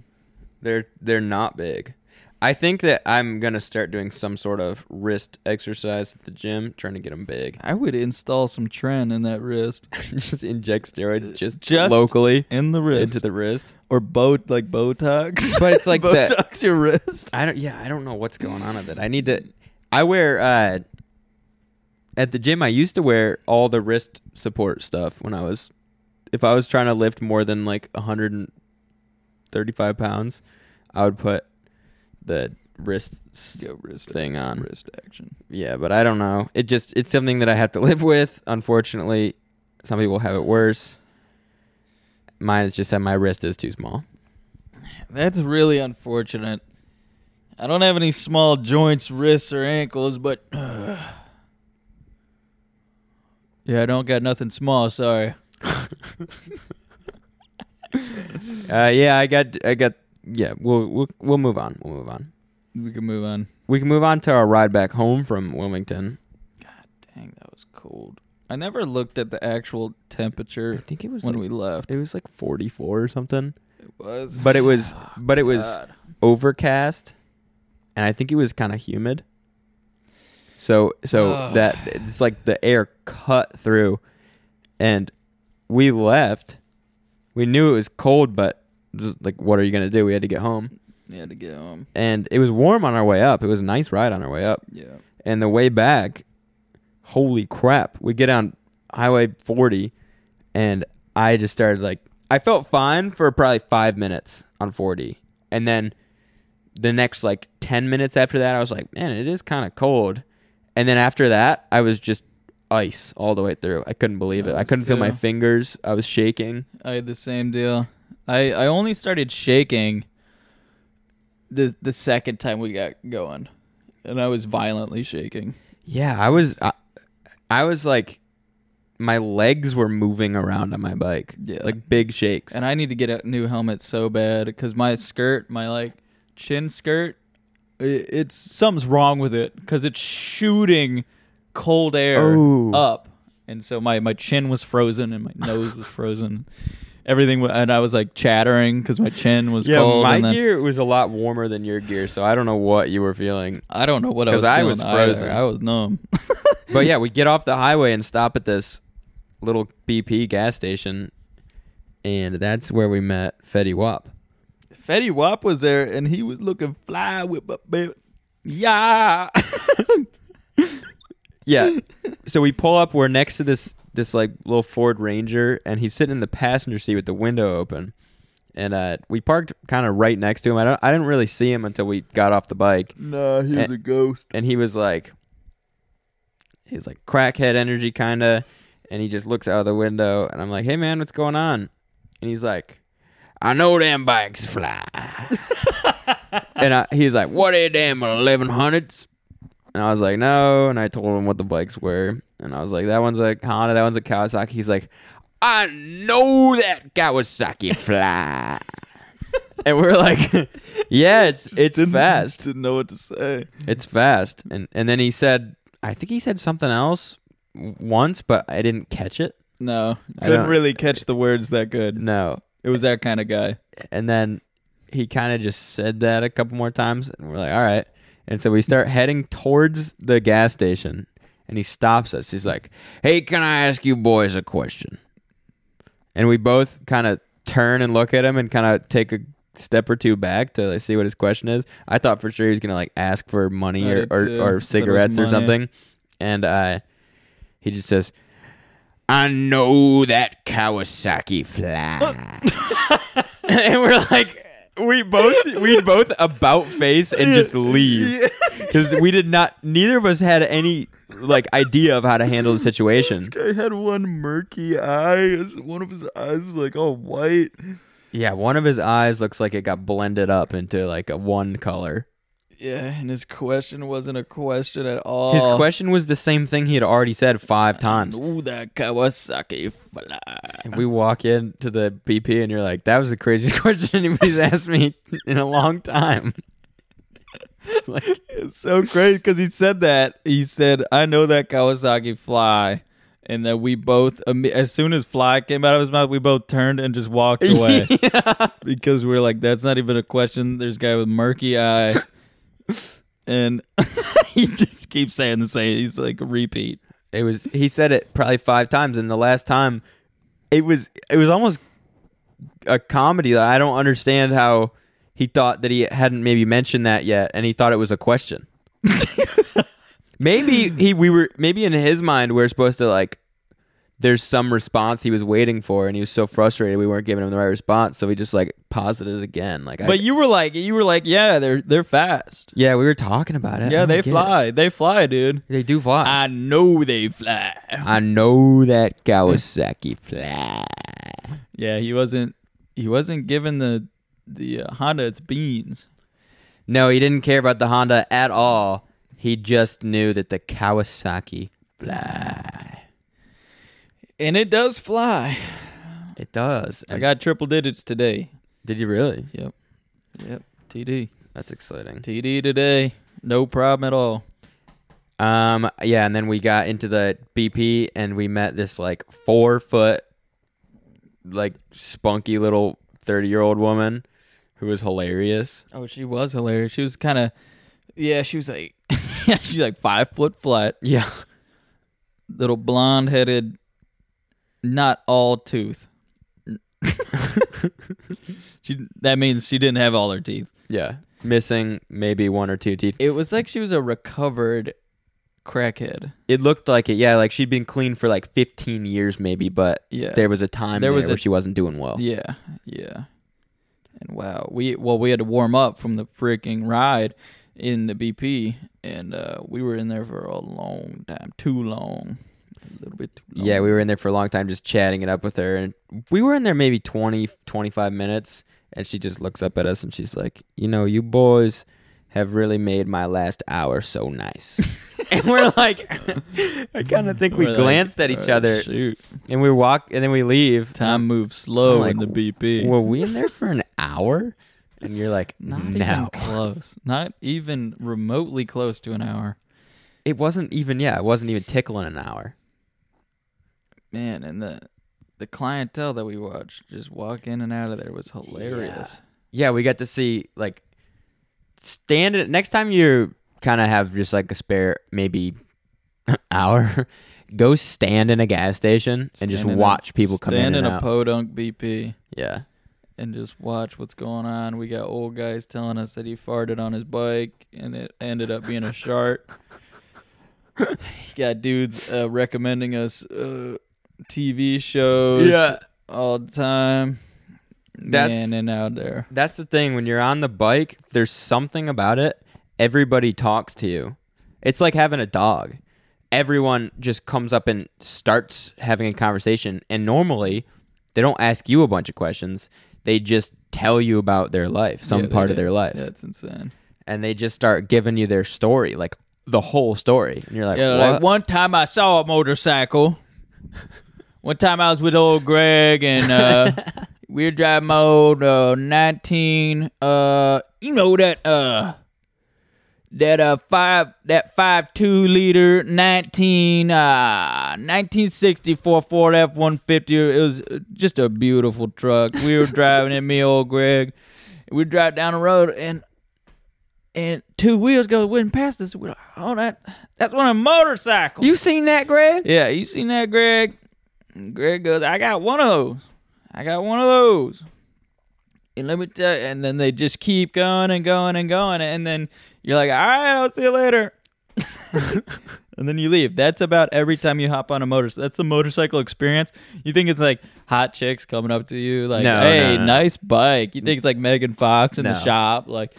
they're they're not big. I think that I'm gonna start doing some sort of wrist exercise at the gym, trying to get them big. I would install some tren in that wrist. *laughs* just inject steroids just, Just locally In the wrist. into the wrist. or boat like Botox. But it's like *laughs* that- Botox your wrist. I don't. Yeah, I don't know what's going on with it. I need to. I wear uh, at the gym. I used to wear all the wrist support stuff when I was. If I was trying to lift more than like 135 pounds, I would put the wrist wrist thing on. wrist action. Yeah, but I don't know. It just it's something that I have to *laughs* live with. Unfortunately, some people have it worse. Mine is just that my wrist is too small. That's really unfortunate. I don't have any small joints, wrists, or ankles, but *sighs* yeah, I don't got nothing small. Sorry. *laughs* Uh, yeah, I got, I got. Yeah, we'll we'll we'll move on. We'll move on. We can move on. We can move on to our ride back home from Wilmington. God dang, that was cold. I never looked at the actual temperature. I think it was when like, we left. it was like 44 or something, It was, but it was *sighs* but it was God. overcast, and I think it was kind of humid. So so Ugh. that it's like the air cut through, and we left. We knew it was cold, but just like, what are you gonna do? We had to get home, Yeah, to get home. and it was warm on our way up. It was a nice ride on our way up. Yeah. and the way back, holy crap! We get on Highway 40, and I just started like I felt fine for probably five minutes on 40, and then the next like 10 minutes after that, I was like, man, it is kind of cold, and then after that, I was just ice all the way through. I couldn't believe it. I I couldn't feel my fingers. I was shaking. I had the same deal. I I only started shaking the the second time we got going, and I was violently shaking. Yeah, I was I, I was like my legs were moving around on my bike. Yeah. Like big shakes. And I need to get a new helmet so bad because my skirt, my like chin skirt, i it's something's wrong with it because it's shooting cold air Oh. up, and so my my chin was frozen and my nose was frozen. Everything, and I was like chattering because my chin was yeah, cold. my and then- gear was a lot warmer than your gear, so I don't know what you were feeling. I don't know what I 'Cause was. I feeling was either. frozen. I was numb. *laughs* But yeah, we get off the highway and stop at this little BP gas station, and that's where we met Fetty Wap. Fetty Wap was there, and he was looking fly with my baby. Yeah. *laughs* Yeah. so we pull up. We're next to this this like little Ford Ranger, and he's sitting in the passenger seat with the window open. And uh, we parked kind of right next to him. I don't. I didn't really see him until we got off the bike, nah, he was a ghost. and he was like, he was like crackhead energy kind of, and he just looks out of the window, and I'm like, hey man, what's going on? And he's like, I know them bikes fly. *laughs* and I, he's like, what are them 1100s? And I was like, no. And I told him what the bikes were. And I was like, that one's a Honda, that one's a Kawasaki. He's like, I know that Kawasaki fly. *laughs* and we're like, *laughs* yeah, it's it's fast. Didn't know what to say. It's fast. And and then he said, I think he said something else once, but I didn't catch it. No, I couldn't really catch the words that good. No. It was that kind of guy. And then he kind of just said that a couple more times, and we're like, all right. And so we start heading towards the gas station, and he stops us. He's like, hey, can I ask you boys a question? And we both kind of turn and look at him and kind of take a step or two back to like, see what his question is. I thought for sure he was going to like ask for money or, or, too. Thought it or cigarettes or something. And uh, he just says, I know that Kawasaki fly. *laughs* and we're like, we both we both about face and just *laughs* leave because we did not. Neither of us had any like idea of how to handle the situation. this guy had one murky eye. One of his eyes was like all white. Yeah, one of his eyes looks like it got blended up into like a one color. Yeah, and his question wasn't a question at all. His question was the same thing he had already said five times. Ooh, that Kawasaki fly. And we walk into the BP and you're like, that was the craziest *laughs* question anybody's asked me in a long time. *laughs* It's like, It's so great because he said that. He said, "I know that Kawasaki fly," and that we both, as soon as fly came out of his mouth, we both turned and just walked *laughs* away yeah. because we are like, "That's not even a question." There's a guy with murky eye, *laughs* and he just keeps saying the same. He's like repeat. It was he said it probably five times and the last time it was it was almost a comedy that I don't understand how he thought that he hadn't maybe mentioned that yet and he thought it was a question. *laughs* maybe he we were maybe in his mind we are supposed to like there's some response he was waiting for and he was so frustrated we weren't giving him the right response so he just like posited it again like I, But you were like, you were like, yeah, they're they're fast. yeah we were talking about it Yeah, they get it. fly. They fly, dude. they do fly I know they fly. I know that Kawasaki fly Yeah, he wasn't. He wasn't given the the uh, Honda its beans. No, he didn't care about the Honda at all. He just knew that the Kawasaki fly. And it does fly. It does. I got triple digits today. Did you really? Yep. Yep. TD. That's exciting. TD today. No problem at all. Um, yeah, and then we got into the BP and we met this like four foot, like spunky little thirty year old woman who was hilarious. Oh, she was hilarious. She was kind of, yeah. She was like, *laughs* yeah. She's like five foot flat, Yeah, little blonde headed, not all tooth. *laughs* she that means she didn't have all her teeth. yeah, missing maybe one or two teeth. It was like she was a recovered crackhead. It looked like it. Yeah, like she'd been clean for like fifteen years maybe, but Yeah. there was a time There there, was where a- she wasn't doing well. Yeah, yeah. And wow, we well we had to warm up from the freaking ride in the BP, and uh, we were in there for a long time, too long, a little bit too long. Yeah, we were in there for a long time just chatting it up with her. And we were in there maybe 20, 25 minutes. And she just looks up at us and she's like, You know, you boys have really made my last hour so nice. *laughs* and we're like, *laughs* I kind of think we We're like, glanced at each "Oh, other, Shoot, and we walk, and then we leave. time moves slow like, in the BP. Were we in there for an hour? And you're like, Not no. even close. Not even remotely close to an hour. It wasn't even. Yeah, it wasn't even tickling an hour. Man, and the the clientele that we watched just walk in and out of there was hilarious. Yeah, we got to see like stand it next time you kind of have just like a spare maybe *laughs* hour. Go stand in a gas station and just Stand in a- watch people come in stand and in out. a podunk BP yeah. And just watch what's going on. We got old guys telling us that he farted on his bike and it ended up being a shark. *laughs* got dudes uh, recommending us uh, TV shows Yeah. all the time. That's- Man, and out there. That's the thing when you're on the bike, there's something about it. Everybody talks to you. It's like having a dog. Everyone just comes up and starts having a conversation and normally they don't ask you a bunch of questions. They just tell you about their life, some Yeah, part of their life. Yeah, it's insane. and they just start giving you their story, like the whole story. And you're like, Yeah, like one time I saw a motorcycle. *laughs* one time I was with old Greg and uh, *laughs* we were driving my old uh, 19 uh you know that uh that uh five that five two liter 19 uh 1964 Ford F150 it was uh, just a beautiful truck. We were driving it me *laughs* old Greg. We drive down the road and and two wheels go whizzing past us. We're like, oh, that that's one of them motorcycles. you seen that, Greg? yeah, you seen that, Greg? And Greg goes, I got one of those. I got one of those. And let me tell you, and then they just keep going and going and going, and then you're like, all right, I'll see you later. *laughs* and then you leave. That's about every time you hop on a motorcycle. That's the motorcycle experience. You think it's like hot chicks coming up to you, like, No, hey, no, no. nice bike. You think it's like Megan Fox in the shop, like.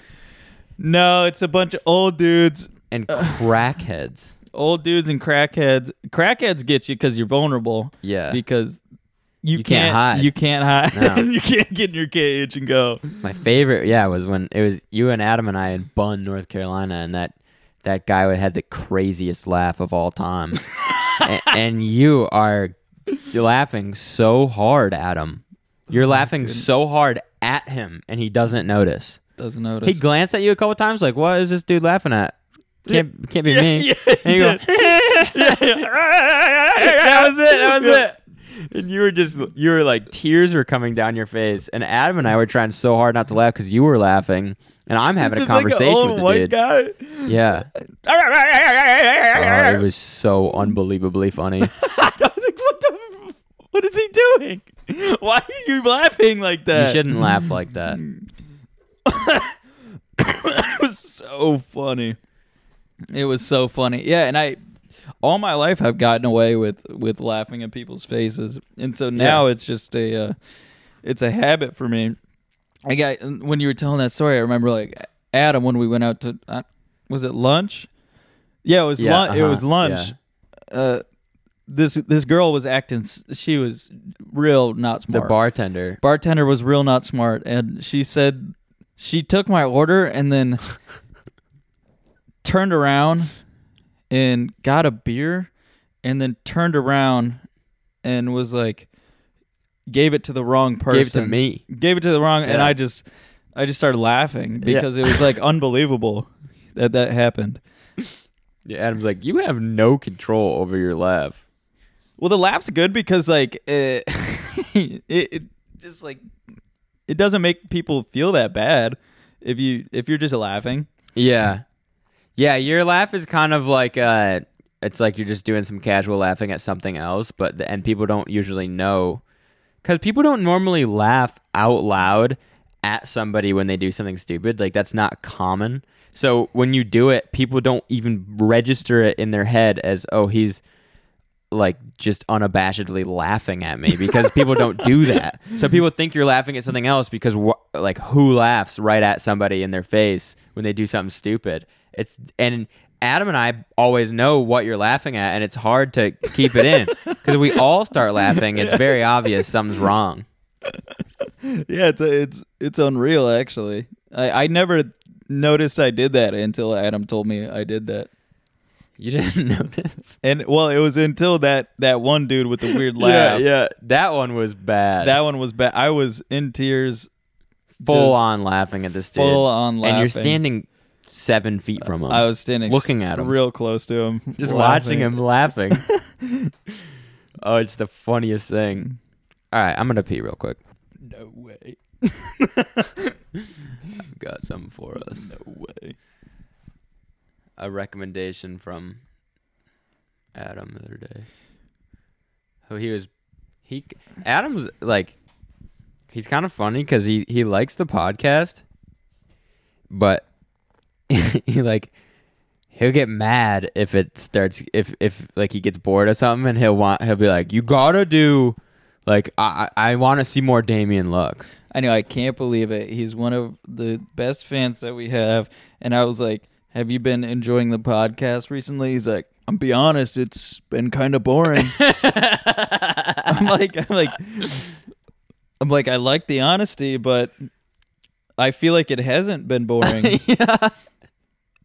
No, it's a bunch of old dudes And crackheads. old dudes and crackheads. Crackheads get you because you're vulnerable. Yeah. Because you, You can't hide. You can't hide. No. *laughs* you can't get in your cage and go. My favorite, yeah, was when it was you and Adam and I in Bunn, North Carolina, and that that guy had the craziest laugh of all time, *laughs* and, and you are you're laughing so hard, Adam. You're oh laughing so hard at him, and he doesn't notice. Doesn't notice. He glanced at you a couple times, like, "What is this dude laughing at? Can't can't be yeah, me." yeah, he go, *laughs* yeah, yeah. that was it. That was Yeah. it. And you were just you were like tears were coming down your face, and Adam and I were trying so hard not to laugh because you were laughing, and I'm having Just a like an conversation old with the white dude. guy. Yeah. Oh, it was so unbelievably funny. *laughs* I was like, what the? What is he doing? Why are you laughing like that? you shouldn't laugh like that. *coughs* it was so funny. It was so funny. Yeah, and I all my life I've gotten away with with laughing at people's faces. And so now it's just a uh, it's a habit for me. I got when you were telling that story, I remember like Adam when we went out to uh, was it lunch? Yeah, it was Yeah, lunch. It uh-huh, was lunch. Uh this this girl was acting she was real not smart. The bartender. bartender was real not smart and she said she took my order and then *laughs* turned around and got a beer and then turned around and was like gave it to the wrong person Gave it to me. gave it to the wrong and i just i just started laughing Yeah. because it was like *laughs* unbelievable that that happened Yeah, Adam's like, you have no control over your laugh. Well, the laugh's good because like *laughs* it, it, it just like it doesn't make people feel that bad if you if you're just laughing. Yeah. Yeah, your laugh is kind of like uh it's like you're just doing some casual laughing at something else, but the, and people don't usually know cuz people don't normally laugh out loud at somebody when they do something stupid. Like that's not common. So when you do it, people don't even register it in their head as oh, he's like just unabashedly laughing at me because *laughs* people don't do that. So people think you're laughing at something else because wh- like who laughs right at somebody in their face when they do something stupid? It's and Adam and I always know what you're laughing at and it's hard to keep it in *laughs* because we all start laughing. It's very obvious something's wrong. *laughs* Yeah, it's it's it's unreal actually. I I never noticed I did that until Adam told me I did that. You didn't *laughs* notice? And well, it was until that that one dude with the weird laugh. yeah. yeah. That one was bad. That one was bad. I was in tears, full on laughing at this dude. full on laughing. And you're standing seven feet from him. I was standing looking at him. real close to him, *laughs* just watching him laughing. *laughs* oh, it's the funniest thing. All right, I'm gonna pee real quick. No way. *laughs* Got something for us. No way. A recommendation from Adam the other day. Oh, he was he Adam's like he's kind of funny because he he likes the podcast, but *laughs* he like he'll get mad if it starts if if like he gets bored of something and he'll want he'll be like you gotta do like I I, I want to see more Damien Luck. I know. I can't believe it. He's one of the best fans that we have. And I was like, "Have you been enjoying the podcast recently?" He's like, "I'm be honest, it's been kind of boring." *laughs* I'm like, I'm like, I'm like, I like the honesty, but I feel like it hasn't been boring. *laughs* yeah.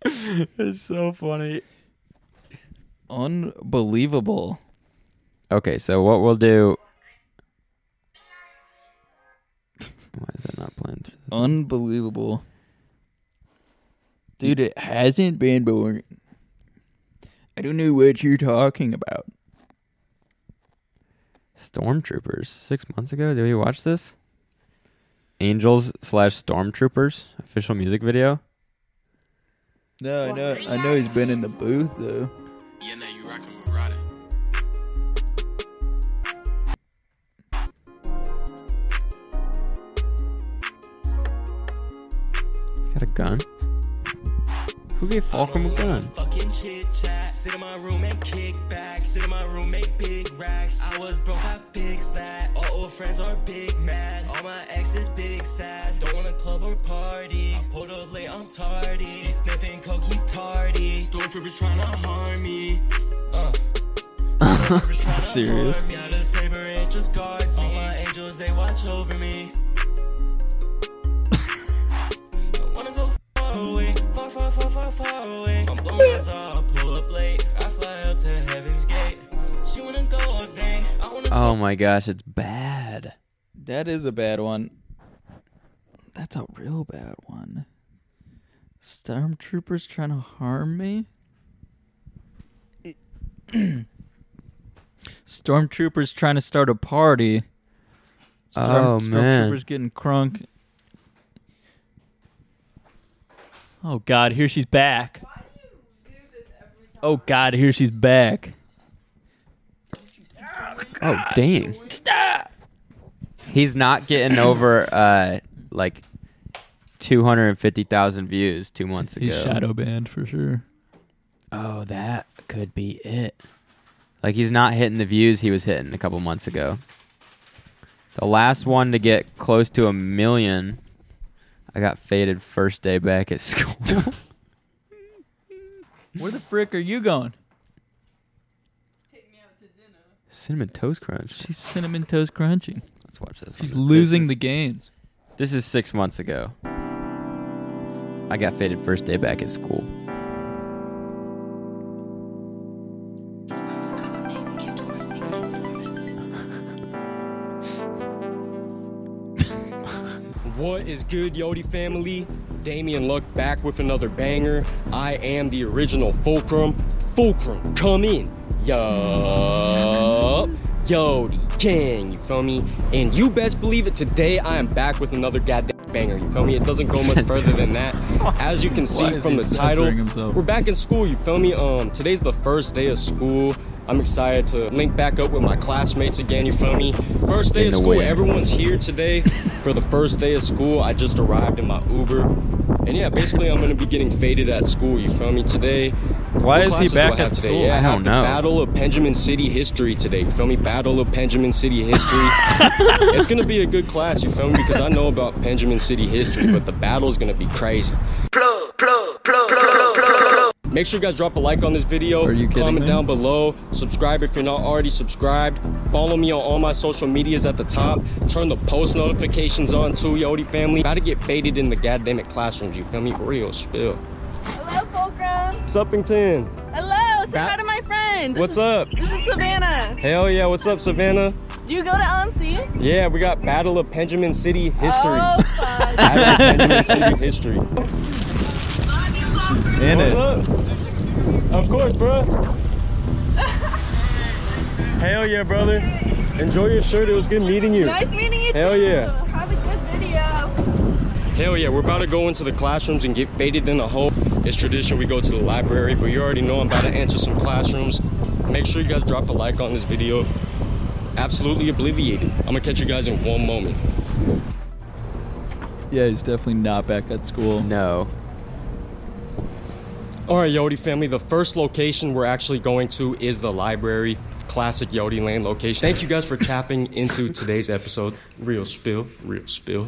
*laughs* It's so funny. Unbelievable. Okay, so what we'll do. *laughs* Why is that not playing? through the- Unbelievable. Dude, it hasn't been boring. I don't know what you're talking about. Stormtroopers. Six months ago, did we watch this? Angels slash Stormtroopers official music video. No, I know I know he's been in the booth though. Yeah, now you rockin' with Roddy. Got a gun. Who gave Falcon a gun? Fucking chit chat. Sit in my room and kick back. Sit in my room, make big racks. I was broke, I fixed that. All old friends are big mad. All my exes big sad. Don't want a club or party. I pulled up late, I'm tardy. He's sniffing coke, he's tardy. Stormtroopers trying to harm me. *laughs* Uh. Serious? harm me. Got a saber, it just guards me. All my angels, they watch over me. *laughs* I wanna go far away, far, far, far, far, far away. I'm blowing as I pull up late. I fly up to heaven's gate. She wanna go all day. I wanna Oh my gosh, it's bad. That is a bad one. That's a real bad one. Stormtroopers trying to harm me? *clears throat* Stormtroopers trying to start a party. Oh, man. Stormtroopers getting crunk. Oh God, here she's back. Oh God, here she's back. Oh dang! He's not getting over uh like two hundred and fifty thousand views two months ago. He's shadow banned for sure. Oh, that could be it. Like he's not hitting the views he was hitting a couple months ago. The last one to get close to a million, I got faded first day back at *laughs* school. Where the frick are you going? Take me out to dinner. Cinnamon Toast Crunch. She's cinnamon toast crunching. Let's watch this. She's one. losing This the is- games. This is six months ago. I got faded first day back at school. What is good, Yodi family? Damian Luck back with another banger. I am the original Fulcrum. Fulcrum, come in. Yup. Yodi King, you feel me? And you best believe it, today I am back with another goddamn banger, you feel me? It doesn't go much further than that. *laughs* As you can see from the title, we're back in school, you feel me? Um, today's the first day of school. I'm excited to link back up with my classmates again, you feel me? First day In of school, wind. everyone's here today for the first day of school. I just arrived in my Uber. And yeah, basically I'm gonna be getting faded at school, you feel me? Today. Why is he back at today? school? Yeah, I, I have don't the know. Battle of Benjamin City History today, you feel me? Battle of Benjamin City History. *laughs* it's gonna be a good class, you feel me? Because I know about Benjamin City history, but the battle's gonna be crazy. Plug, plug, plug. Make sure you guys drop a like on this video. Are you kidding Comment me? down below. Subscribe if you're not already subscribed. Follow me on all my social medias at the top. Turn the post notifications on too, Yodi family. Gotta get faded in the goddamn classrooms, you feel me? Real spill. Hello, Fulcrum. Suppington. Hello. say hi to my friend. This What's is- up? This is Savannah. Hell yeah, what's up, Savannah? Do you go to LMC? Yeah, we got Battle of Benjamin City history. Oh, fun. Battle of Benjamin City history. *laughs* In What's it. up? Of course, bro. Hell yeah, brother. Enjoy your shirt. It was good meeting you. nice meeting you Hell too. yeah. Have a good video. Hell yeah, we're about to go into the classrooms and get faded in the hole. It's tradition we go to the library, but you already know I'm about to enter some classrooms. Make sure you guys drop a like on this video. Absolutely obliviated. I'm gonna catch you guys in one moment. Yeah, he's definitely not back at school. No. All right, Yodi family, the first location we're actually going to is the library, classic Yodi Land location. Thank you guys for tapping into today's episode. Real spill, real spill.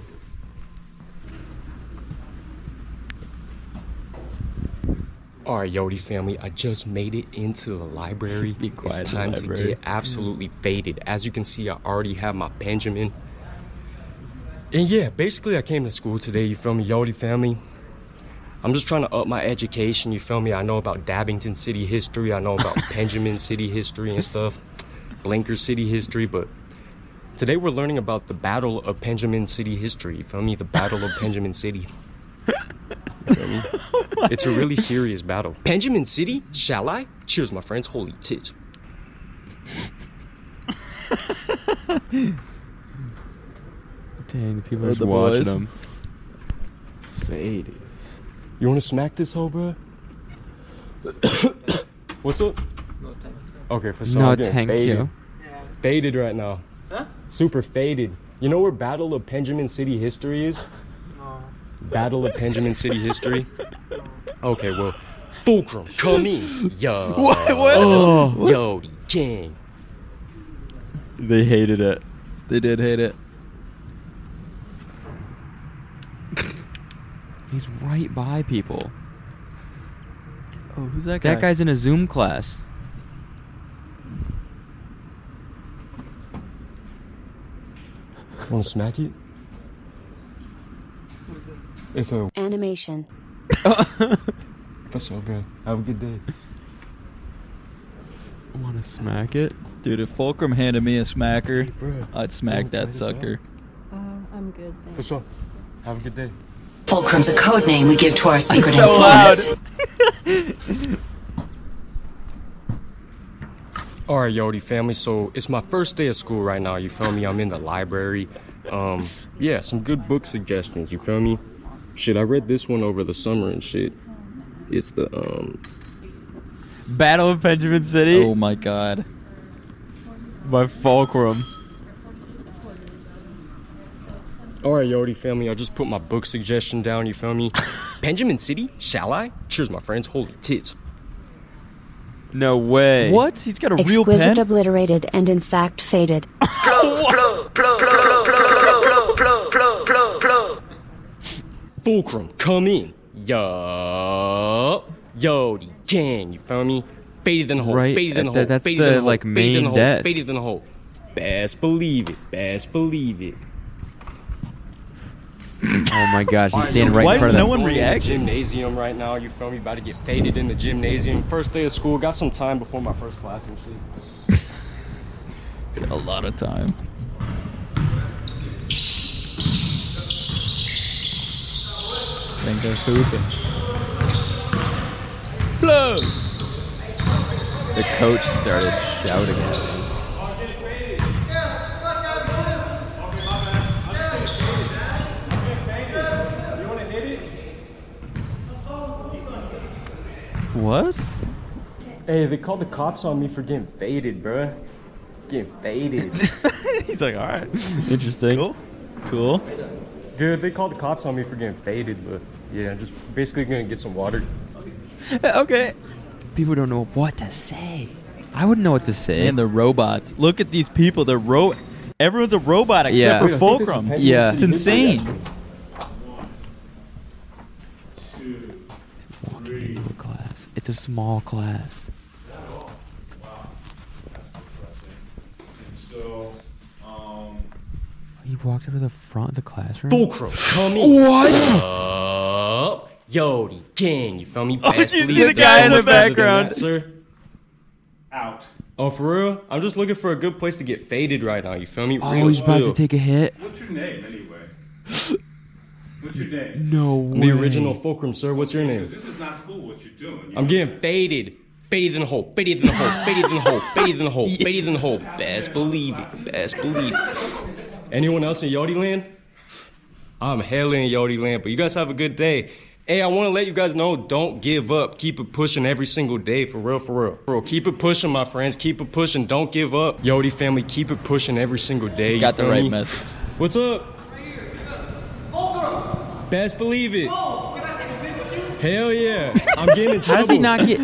All right, Yodi family, I just made it into the library. *laughs* Be quiet It's time to get absolutely faded. As you can see, I already have my Benjamin. And yeah, basically, I came to school today. You feel me, Yodi family? I'm just trying to up my education, you feel me? I know about Dabbington City history, I know about *laughs* Benjamin City history and stuff, Blinker City history, but today we're learning about the Battle of Benjamin City history, you feel me? The Battle of Benjamin City. You feel me? *laughs* It's a really serious battle. Benjamin City? Shall I? Cheers, my friends. Holy tits. *laughs* Dang, the people Oh, are just the watching boys. them. Faded. You wanna smack this hoe, bro? *coughs* What's up? Okay, for sure. No, I'm thank faded. you. Faded right now. Huh? Super faded. You know where Battle of Benjamin City history is? No. Battle of Benjamin City history? *laughs* Okay, well, Fulcrum, come in. Yo. *laughs* What? What? Oh, Yo, the king. they hated it. They did hate it. He's right by people. Oh, who's that guy? That guy's in a Zoom class. Wanna smack it? It's a. Animation. For sure, bro. Have a good day. Want to smack it? Dude, if Fulcrum handed me a smacker, bro. I'd smack wanna try that this out? sucker. Uh, I'm good. For sure. Have a good day. Fulcrum's a code name we give to our secret so loud. informants. *laughs* All right, Yodi family. So it's my first day of school right now. You feel me? I'm in the library. Um, yeah, some good book suggestions. You feel me? Shit, I read this one over the summer and shit. It's the um. Battle of Benjamin City Oh my god. by Fulcrum. All right, Yodi family, I just put my book suggestion down, you feel me? *laughs* Benjamin City, shall I? Cheers, my friends. Holy tits. No way. What? He's got a real pen? Exquisite obliterated and in fact faded. *laughs* Fulcrum, come in. Yo. Yodi gang, you feel me? Faded in the hole, right faded in the hole, that's faded the, in the hole, like, main faded desk. faded in the hole. Best believe it, best believe it. Oh my gosh, he's standing right Why in is front of no them. one Going in the reacting? Gymnasium right now. You feel me? About to get faded in the gymnasium. First day of school. Got some time before my first class and shit. A lot of time. think they're hooping. Blow! The coach started shouting at me. What? Hey, they called the cops on me for getting faded, bruh. Getting faded. *laughs* He's like, all right. Interesting. Cool. Cool. Good. They called the cops on me for getting faded, but yeah, just basically gonna get some water. *laughs* okay. People don't know what to say. I wouldn't know what to say. And the robots. Look at these people. They're ro. Everyone's a robot except Yeah. for Wait, I think this is Fulcrum. Yeah. It's City. insane. walking into a class. It's a small class. He walked out of the front of the classroom. Fulcrum, come in. What? Uh, Yodi, gang, you feel me? Oh, Best did you see the guy in the Much better than background? that, sir. Out. Oh, for real? I'm just looking for a good place to get faded right now. You feel me? Oh, Real he's about to take a hit. What's your name anyway? *laughs* What's your name? No way. The original Fulcrum, sir. What's your name? This is not cool what you're doing. I'm getting faded. Faded in the hole. Faded in the hole. Faded in the hole. Faded in the hole. Faded in the hole. *laughs* Best believe it. Best believe it. Anyone else in Yodi land? I'm hell in Yodi land, but you guys have a good day. Hey, I want to let you guys know, don't give up. Keep it pushing every single day, for real, for real. Bro, keep it pushing, my friends. Keep it pushing. Don't give up. Yodi family, keep it pushing every single day. He's you got the right me? message. What's up? Best believe it. Oh, Hell yeah. *laughs* I'm getting in trouble. How does he not get?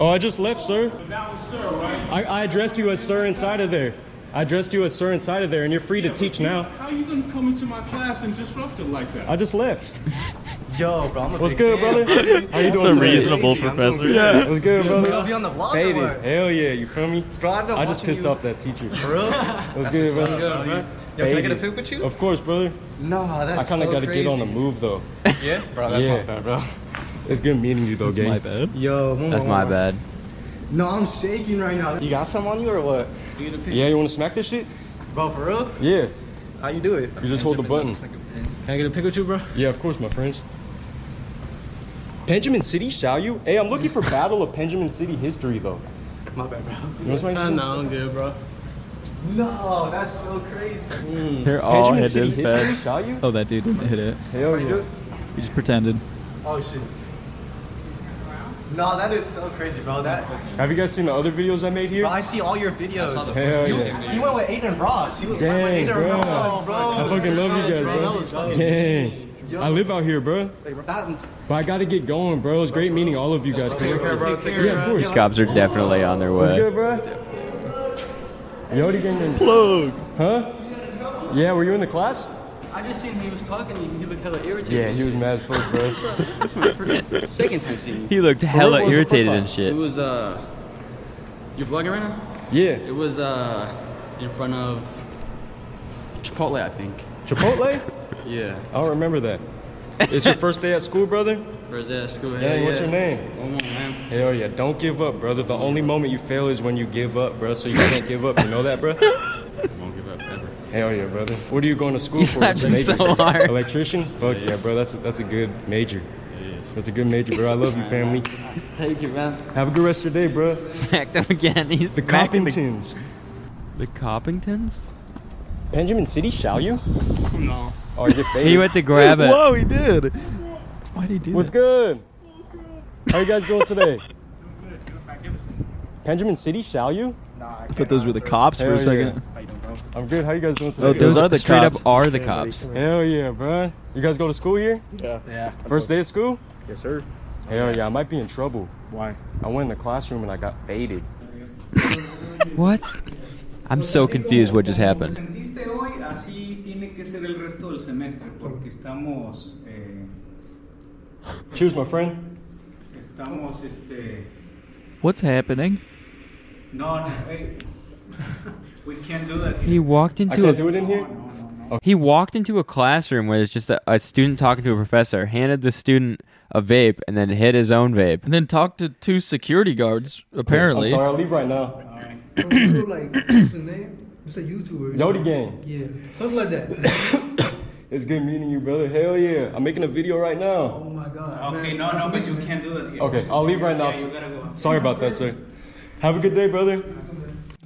Oh, I just left, sir. sir I, I addressed you as sir inside of there. I addressed you as sir inside of there, and you're free to teach now. How are you gonna come into my class and disrupt it like that? I just left. *laughs* Yo, bro, I'm a What's big good, fan. brother? *laughs* How you That's doing a today? reasonable professor. Yeah. What's good, brother? You'll be on the vlog or Faded. what? Hell yeah, you feel me? Bro, I've been I just pissed you. off that teacher. For real? What's That's good, what's brother? up, bro. Yo, can I get a Faded. pic with you? Of course, brother. No, that's I kind of so got to get on the move, though. *laughs* Yeah? Bro, that's Yeah. my bad, bro. It's good meeting you, though, gang. My bad. Yo, one That's more, my one bad. No, I'm shaking right now. You got some on you or what? Yeah, you want to smack this shit? Bro, for real? Yeah. How you do it? You just hold the button. Can I get a pic with you, bro? Yeah, of course, my friends. Benjamin City, shall you? Hey, I'm looking for Battle of Benjamin City history, though. My bad, bro. You want to Uh, no, I'm good, bro. No, that's so crazy. They're all hit City his bed. shall you? Oh, that dude didn't hit it. Hell yeah. He just pretended. Oh shit. No, that is so crazy, bro. That. Have you guys seen the other videos I made here? Bro, I see all your videos. Hell you, yeah. He went with Adin Ross. He was with Adin bro. Ross, bro. I fucking love you guys, Bro, that was bro. fucking- Dang. I live out here, bro. But I gotta get going, bro. It was great meeting all of you guys. Take care, bro. Take care, Yeah, of course. Cops are definitely on their What's way. good, bro? Yodi gang. Plug. Huh? Yeah, were you in the class? I just seen he was talking. He, he looked hella irritated. Yeah, he was mad as fuck, bro. That's my first, second time seeing you. He looked hella irritated and shit. It was uh, you're vlogging right now. Yeah. It was uh, in front of Chipotle, I think. Chipotle? Yeah. I don't remember that. It's your first day at school, brother? First day at school. Yeah, hell what's your name? One more, man. Hell yeah, don't give up, brother. The only moment you fail is when you give up, bro. So you can't give up. You know that, bro? *laughs* Won't give up ever. Hell yeah, brother. What are you going to school You for? slapped him so major? hard. Electrician? Fuck yeah, bro. That's a, that's a good major. That's a good major, bro. I love you, *laughs* family. Thank you, man. Have a good rest of your day, bro. Smacked him again. He's The smacking the, Coppingtons. the Coppingtons. Benjamin City, shall you? No. Oh, you faded. *laughs* He went to grab it. Whoa, he did. Why'd he do What's that? good? How you guys doing today? *laughs* Benjamin City, shall you? I thought those were the cops for Hell a second. I'm good. How you guys doing oh, today? Oh, Those Those are the straight cops. up are the cops. Hell yeah, bro. You guys go to school here? Yeah. Yeah. First day of school? Yes, sir. Hell yeah, I might be in trouble. Why? I went in the classroom and I got faded. *laughs* What? I'm so confused what just happened. Que ser el resto del semestre, porque estamos, eh, Cheers, my friend. estamos, este, What's happening? no, no, hey, we can't do that. He walked I into can't a do it in here? he walked into a classroom where it's just a, a student talking to a professor, handed the student a vape, and then hit his own vape. And then talked to two security guards, apparently. I'm sorry, I'll leave right now. like, *coughs* what's the name? It's a YouTuber. Yodi Gang. Yeah, something like that. *coughs* It's good meeting you, brother. Hell yeah. I'm making a video right now. Oh my god. Okay, man. no, no, but you can't do that here. Okay, I'll leave right now. Yeah, you gotta go. Sorry about that, sir. Have a good day, brother.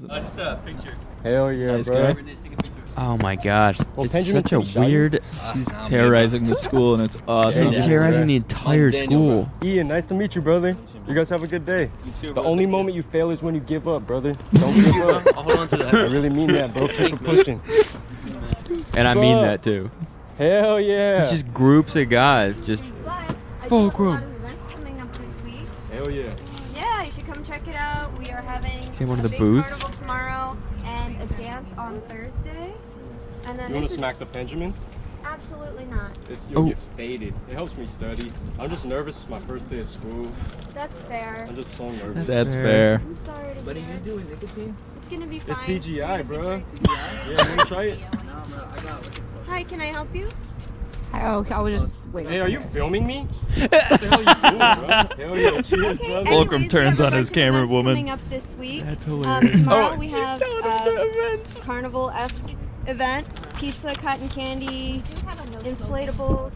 just a picture. Hell yeah, Nice bro. guy. Oh my gosh, Well, it's such a City, shall you? weird. Ah, he's terrorizing the school, and it's awesome. He's terrorizing the entire school. Ian, nice to meet you, brother. You guys have a good day. the only moment you fail is when you give up, brother. *laughs* Don't give up. I'll hold on to that. I really mean that, bro. Keep it pushing. And I mean that too. Hell yeah. It's just groups of guys, just full coming up this. Hell yeah. Yeah, you should come check it out. We are having Is it one of a the big booths? carnival tomorrow and a dance on Thursday. And then You want to smack the Benjamin? Absolutely not. It's you'll Oh. get faded. It helps me study. I'm just nervous. It's my first day of school. That's fair. I'm just so nervous. That's fair. I'm sorry to But are you doing nicotine? It's gonna be fine. It's CGI, Take bro. picture. Yeah, you wanna try it? *laughs* No, bro. I got what's it called? Hi, can I help you? Oh, okay, I was just waiting. Hey, are you filming me? *laughs* what the hell are you doing, bro? Hell yeah, cheers, brother. Fulcrum turns on his camera woman. Coming up this week. That's Um, hilarious. tomorrow Oh, we have telling him the a carnival-esque event: pizza, cotton candy, inflatables,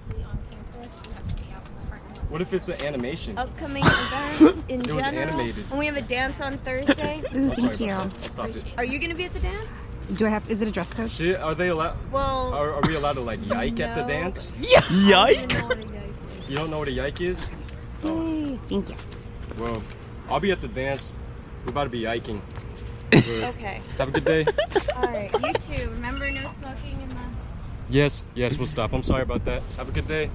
What if it's an animation? upcoming events in It was general. animated. And we have a dance on Thursday. Ooh, *laughs* I'm thank oh, you. about that. I'll stop it. Are you gonna be at the dance? Do I have? Is it a dress code? Shit, are they allowed? Well, Are, are we allowed to like yike at the No. dance? *laughs* Yike? You don't know what a yike is? Yay, thank you. Well, I'll be at the dance. We're about to be yiking. *laughs* Okay. Have a good day. All right. You too. Remember, no smoking in the. Yes, yes, we'll stop. I'm sorry about that. Have a good day.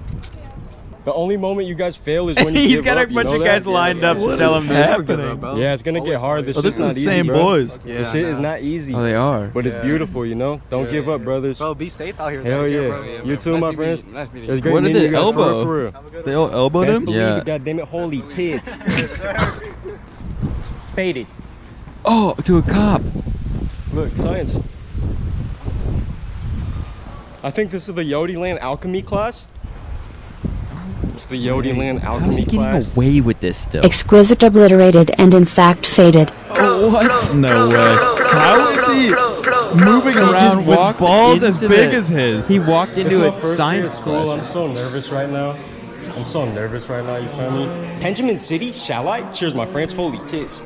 The only moment you guys fail is when you *laughs* He's give got a up, you bunch know of that? guys lined up to tell him this. happening? Yeah, it's gonna get hard. This Oh, shit's not is the easy, same bro. boys. this shit is not easy. Oh, they are. But it's beautiful, you know. Don't give up, brothers. Bro, be safe out here. Hell yeah. bro. You too, my friends. you. Nice meeting you. What did meeting they you guys, for real, elbow? They all elbowed him? Yeah. God damn it, holy *laughs* tits. Faded. Oh, to a cop. Look, science. I think this is the Yodi Land Alchemy class. It's the Yodi Land How's he getting class. away with this still? Exquisite obliterated and in fact faded. What? No way. How is he moving around He just around with balls as big the- as his? He walked into a first day of science school. I'm so nervous right now. I'm so nervous right now, you feel me? Benjamin City, shall I? Cheers, my friends. Holy tits.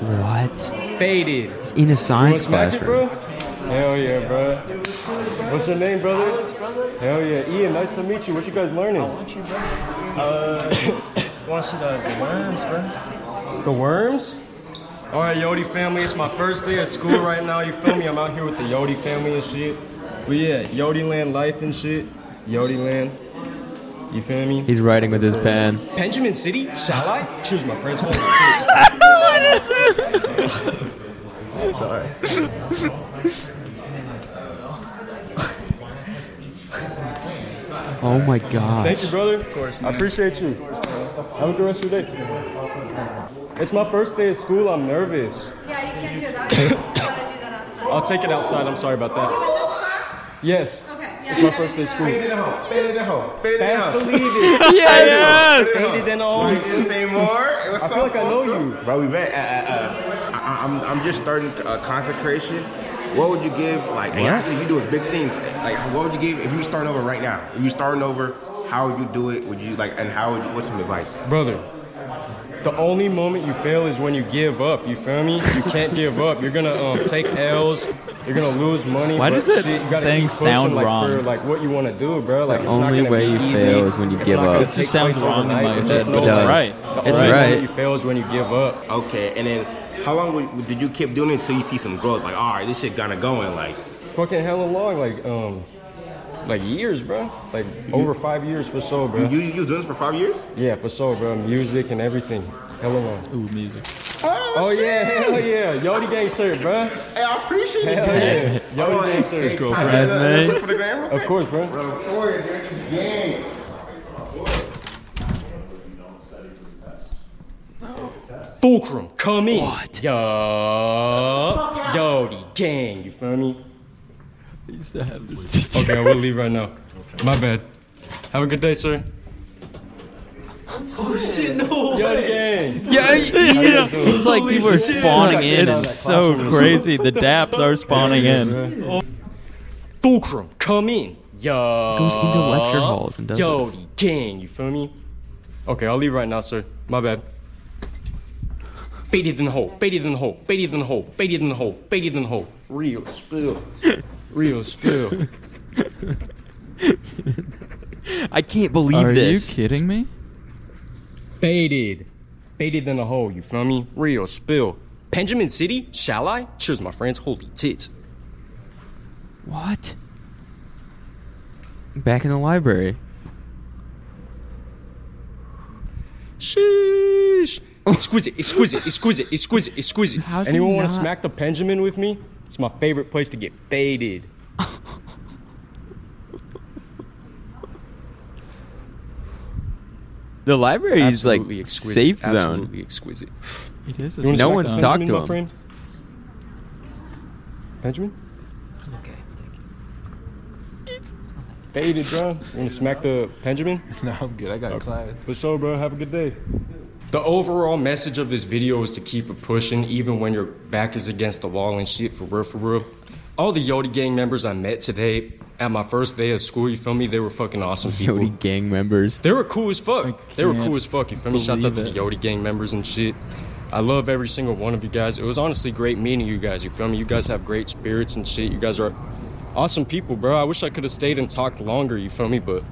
What? Faded. He's in a science You wanna smack it, bro? classroom. Hell yeah, bro. What's your name, brother? Hell yeah. Ian, nice to meet you. What you guys learning? Uh, you *coughs* want to see the, the worms, bro? The worms? All right, Yodi family. It's my first day at school right now. You feel me? I'm out here with the Yodi family and shit. But yeah, Yodi land life and shit. Yodi land. You feel me? He's writing with his pen. Benjamin City, shall I? Choose my friends. Holy *laughs* shit. Sorry. Oh my god. Thank you, brother. Of course. I appreciate you. Have a good rest of your day. It's my first day at school. I'm nervous. Yeah, you can't do that. *laughs* You gotta do that outside. I'll take it outside. I'm sorry about that. Yes. Okay. It's my first day at school. Faded in the hole. Faded in the hole. Faded in the Fast house. believe *laughs* it. Yes! Faded in the hole. You didn't say more. It was I so feel like I know you. Bro, we met. Uh, uh, uh, I, I'm, I'm just starting uh, consecration. What would you give? Like, What? obviously, you doing big things. Like, what would you give if you were starting over right now? If you starting over, how would you do it? Would you like, and how would you? What's some advice? Brother, the only moment you fail is when you give up. You feel me? You can't give up. You're gonna um, take L's. You're gonna lose money. Why but does it shit, you gotta saying keep pushing, sound like, wrong? For, like what you want to do, bro. Like The it's only gonna way be you easy. fail is when you It's give up. It just sounds wrong in my head, but it's right. The It's only right. you fail is when you give up. Okay, and then how long would, did you keep doing it until you see some growth? Like, all right, this shit kind of going. Like, Fucking hella long, like um, like years, bro. Like over five years for sure, bro. you, you was doing this for five years? Yeah, for sure, bro. Music and everything. Hella long. Ooh, music. Oh, oh yeah, hell yeah. Yodi gang shirt, bro. Hey, I appreciate it. Hell yeah. Yodi gang shirt. His girlfriend, Can I get a- man. look for the gram real Of quick? course, bro. Bro, Corey, you're gang. Fulcrum, come in. What? Yo, Yodi gang. You feel me? I used to have this teacher. *laughs* Okay, I will leave right now. My bad. Have a good day, sir. Oh shit, no Yodi gang. Yeah, yeah. It's like people are shit. spawning in. It's It's so crazy. *laughs* The daps are spawning in. Fulcrum, come in. Yo. Goes into lecture halls and does Yodi this. gang. You feel me? Okay, I'll leave right now, sir. My bad. Baited in the hole, baited in the hole, baited in the hole, baited in the hole, baited in the hole. Real spill. *laughs* Real spill. I can't believe Are this. Are you kidding me? Baited. Baited in the hole, you feel me? Real spill. Benjamin City, shall I? Cheers, my friends. Holy tits. What? Back in the library. Sheesh. Exquisite, exquisite, exquisite, exquisite, exquisite. How's he Anyone want to smack the Benjamin with me? It's my favorite place to get faded. The library is like Absolutely exquisite. safe zone. Absolutely exquisite. It is a No one's the talked Benjamin, to my him. friend? Benjamin? Faded, bro. You wanna smack the Benjamin? *laughs* No, I'm good. I got class. For sure, bro. Have a good day. The overall message of this video is to keep it pushing, even when your back is against the wall and shit. For real, for real. All the Yodi gang members I met today at my first day of school, you feel me? They were fucking awesome people. Yodi gang members. They were cool as fuck. They were cool as fuck. You feel me? Shouts out to the believe Yodi gang members and shit. I love every single one of you guys. It was honestly great meeting you guys. You feel me? You guys have great spirits and shit. You guys are awesome people, bro. I wish I could have stayed and talked longer. You feel me? But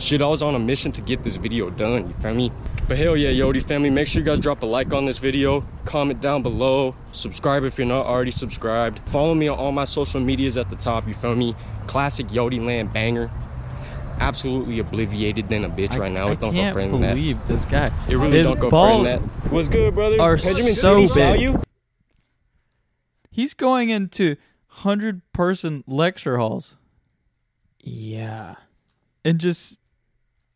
shit, I was on a mission to get this video done. You feel me? But hell yeah, Yodi family, make sure you guys drop a like on this video, comment down below, subscribe if you're not already subscribed. Follow me on all my social medias at the top. You feel me? Classic Yodi Land banger. Absolutely obliviated than a bitch right now. I It don't can't go further than that. believe this guy. It really His don't go balls further that. What's good, brother? are Benjamin so big. you? He's going into hundred person lecture halls Yeah. and just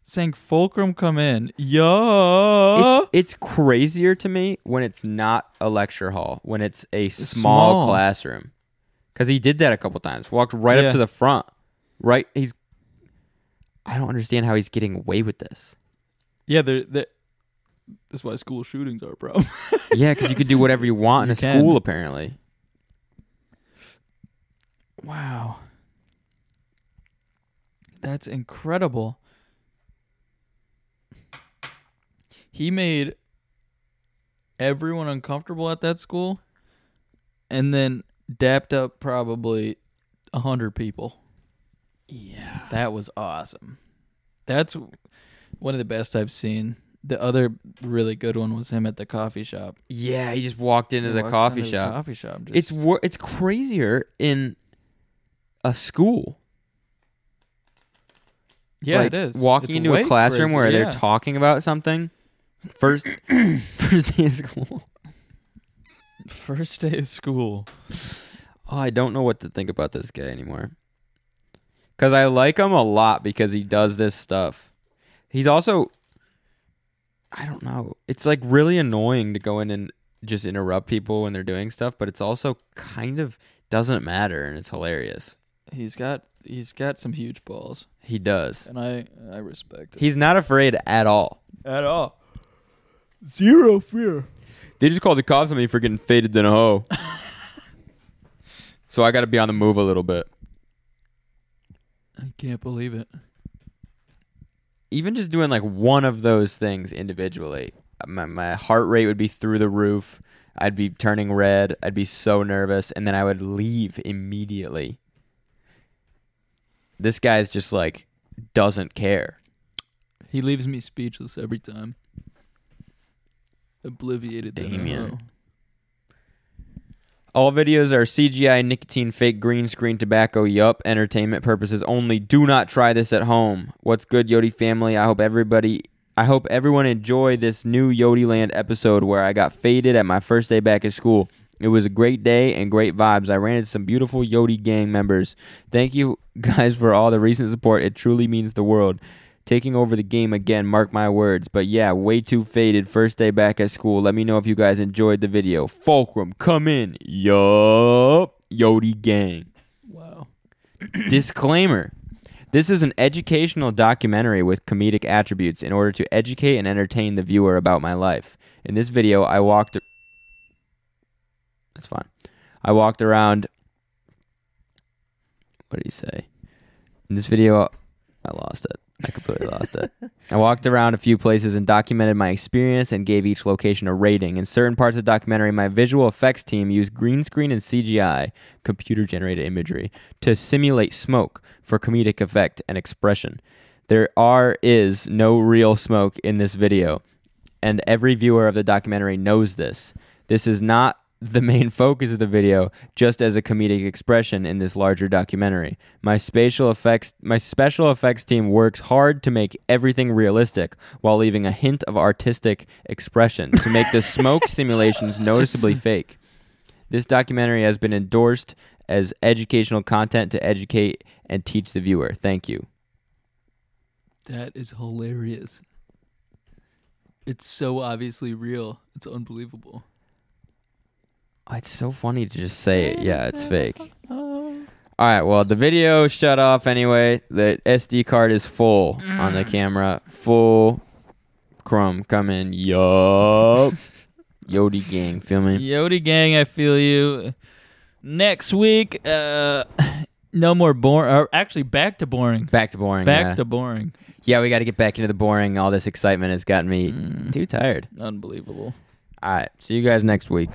saying Fulcrum come in. Yo. It's it's crazier to me when it's not a lecture hall, when it's a small, small. classroom. Cuz he did that a couple times. Walked right Yeah. up to the front. Right he's I don't understand how he's getting away with this. Yeah, they're, they that's why school shootings are, bro. *laughs* yeah, cuz you could do whatever you want in You a can. school apparently. wow. That's incredible. He made everyone uncomfortable at that school and then dapped up probably a hundred people. Yeah. That was awesome. That's one of the best I've seen. The other really good one was him at the coffee shop. Yeah, he just walked into He the walks coffee into the shop. coffee shop, it's wor- it's crazier in a school. Yeah, like, it is. Walking It's into way a classroom crazier, where yeah. they're talking about something. First *clears throat* first day of school. First day of school. Oh, I don't know what to think about this guy anymore. Cuz I like him a lot because he does this stuff. He's also I don't know. It's like really annoying to go in and just interrupt people when they're doing stuff, but it's also kind of doesn't matter and it's hilarious. He's got he's got some huge balls. He does. And I I respect it. He's not afraid at all. At all. Zero fear. They just called the cops on me for getting faded than a hoe. *laughs* so I got to be on the move a little bit. I can't believe it. Even just doing like one of those things individually, uh, my, my heart rate would be through the roof. I'd be turning red. I'd be so nervous. And then I would leave immediately. This guy's just like, doesn't care. He leaves me speechless every time. Obliviated Damien. All videos are CGI, nicotine, fake green screen, tobacco, yup, entertainment purposes only. Do not try this at home. What's good, Yodi family? I hope everybody, I hope everyone enjoy this new Yodi Land episode where I got faded at my first day back at school. It was a great day and great vibes. I ran into some beautiful Yodi gang members. Thank you *laughs* guys for all the recent support. It truly means the world. Taking over the game again, mark my words. But yeah, way too faded. First day back at school. Let me know if you guys enjoyed the video. Fulcrum, come in. Yup. Yodi gang. Wow. *clears throat* Disclaimer. This is an educational documentary with comedic attributes in order to educate and entertain the viewer about my life. In this video, I walked. That's fine. I walked around. What did he say? In this video, I lost it. I completely lost it. *laughs* I walked around a few places and documented my experience and gave each location a rating. In certain parts of the documentary, my visual effects team used green screen and CGI, computer generated imagery, to simulate smoke for comedic effect and expression. There are is no real smoke in this video, and every viewer of the documentary knows this. This is not the main focus of the video, just as a comedic expression in this larger documentary. My spatial effects my special effects team works hard to make everything realistic while leaving a hint of artistic expression to make the smoke *laughs* simulations noticeably fake. This documentary has been endorsed as educational content to educate and teach the viewer. Thank you. That is hilarious. It's so obviously real. It's unbelievable. Oh, it's so funny to just say it. Yeah, it's *laughs* fake. All right, well, the video shut off anyway. The SD card is full on the mm. camera. Full crumb coming. Yup. *laughs* Yodi gang, feel me? Yodi gang, I feel you. Next week, uh, no more boring. Or uh, actually, back to boring. Back to boring. Back yeah. to boring. Yeah, we got to get back into the boring. All this excitement has gotten me mm. too tired. Unbelievable. All right, see you guys next week.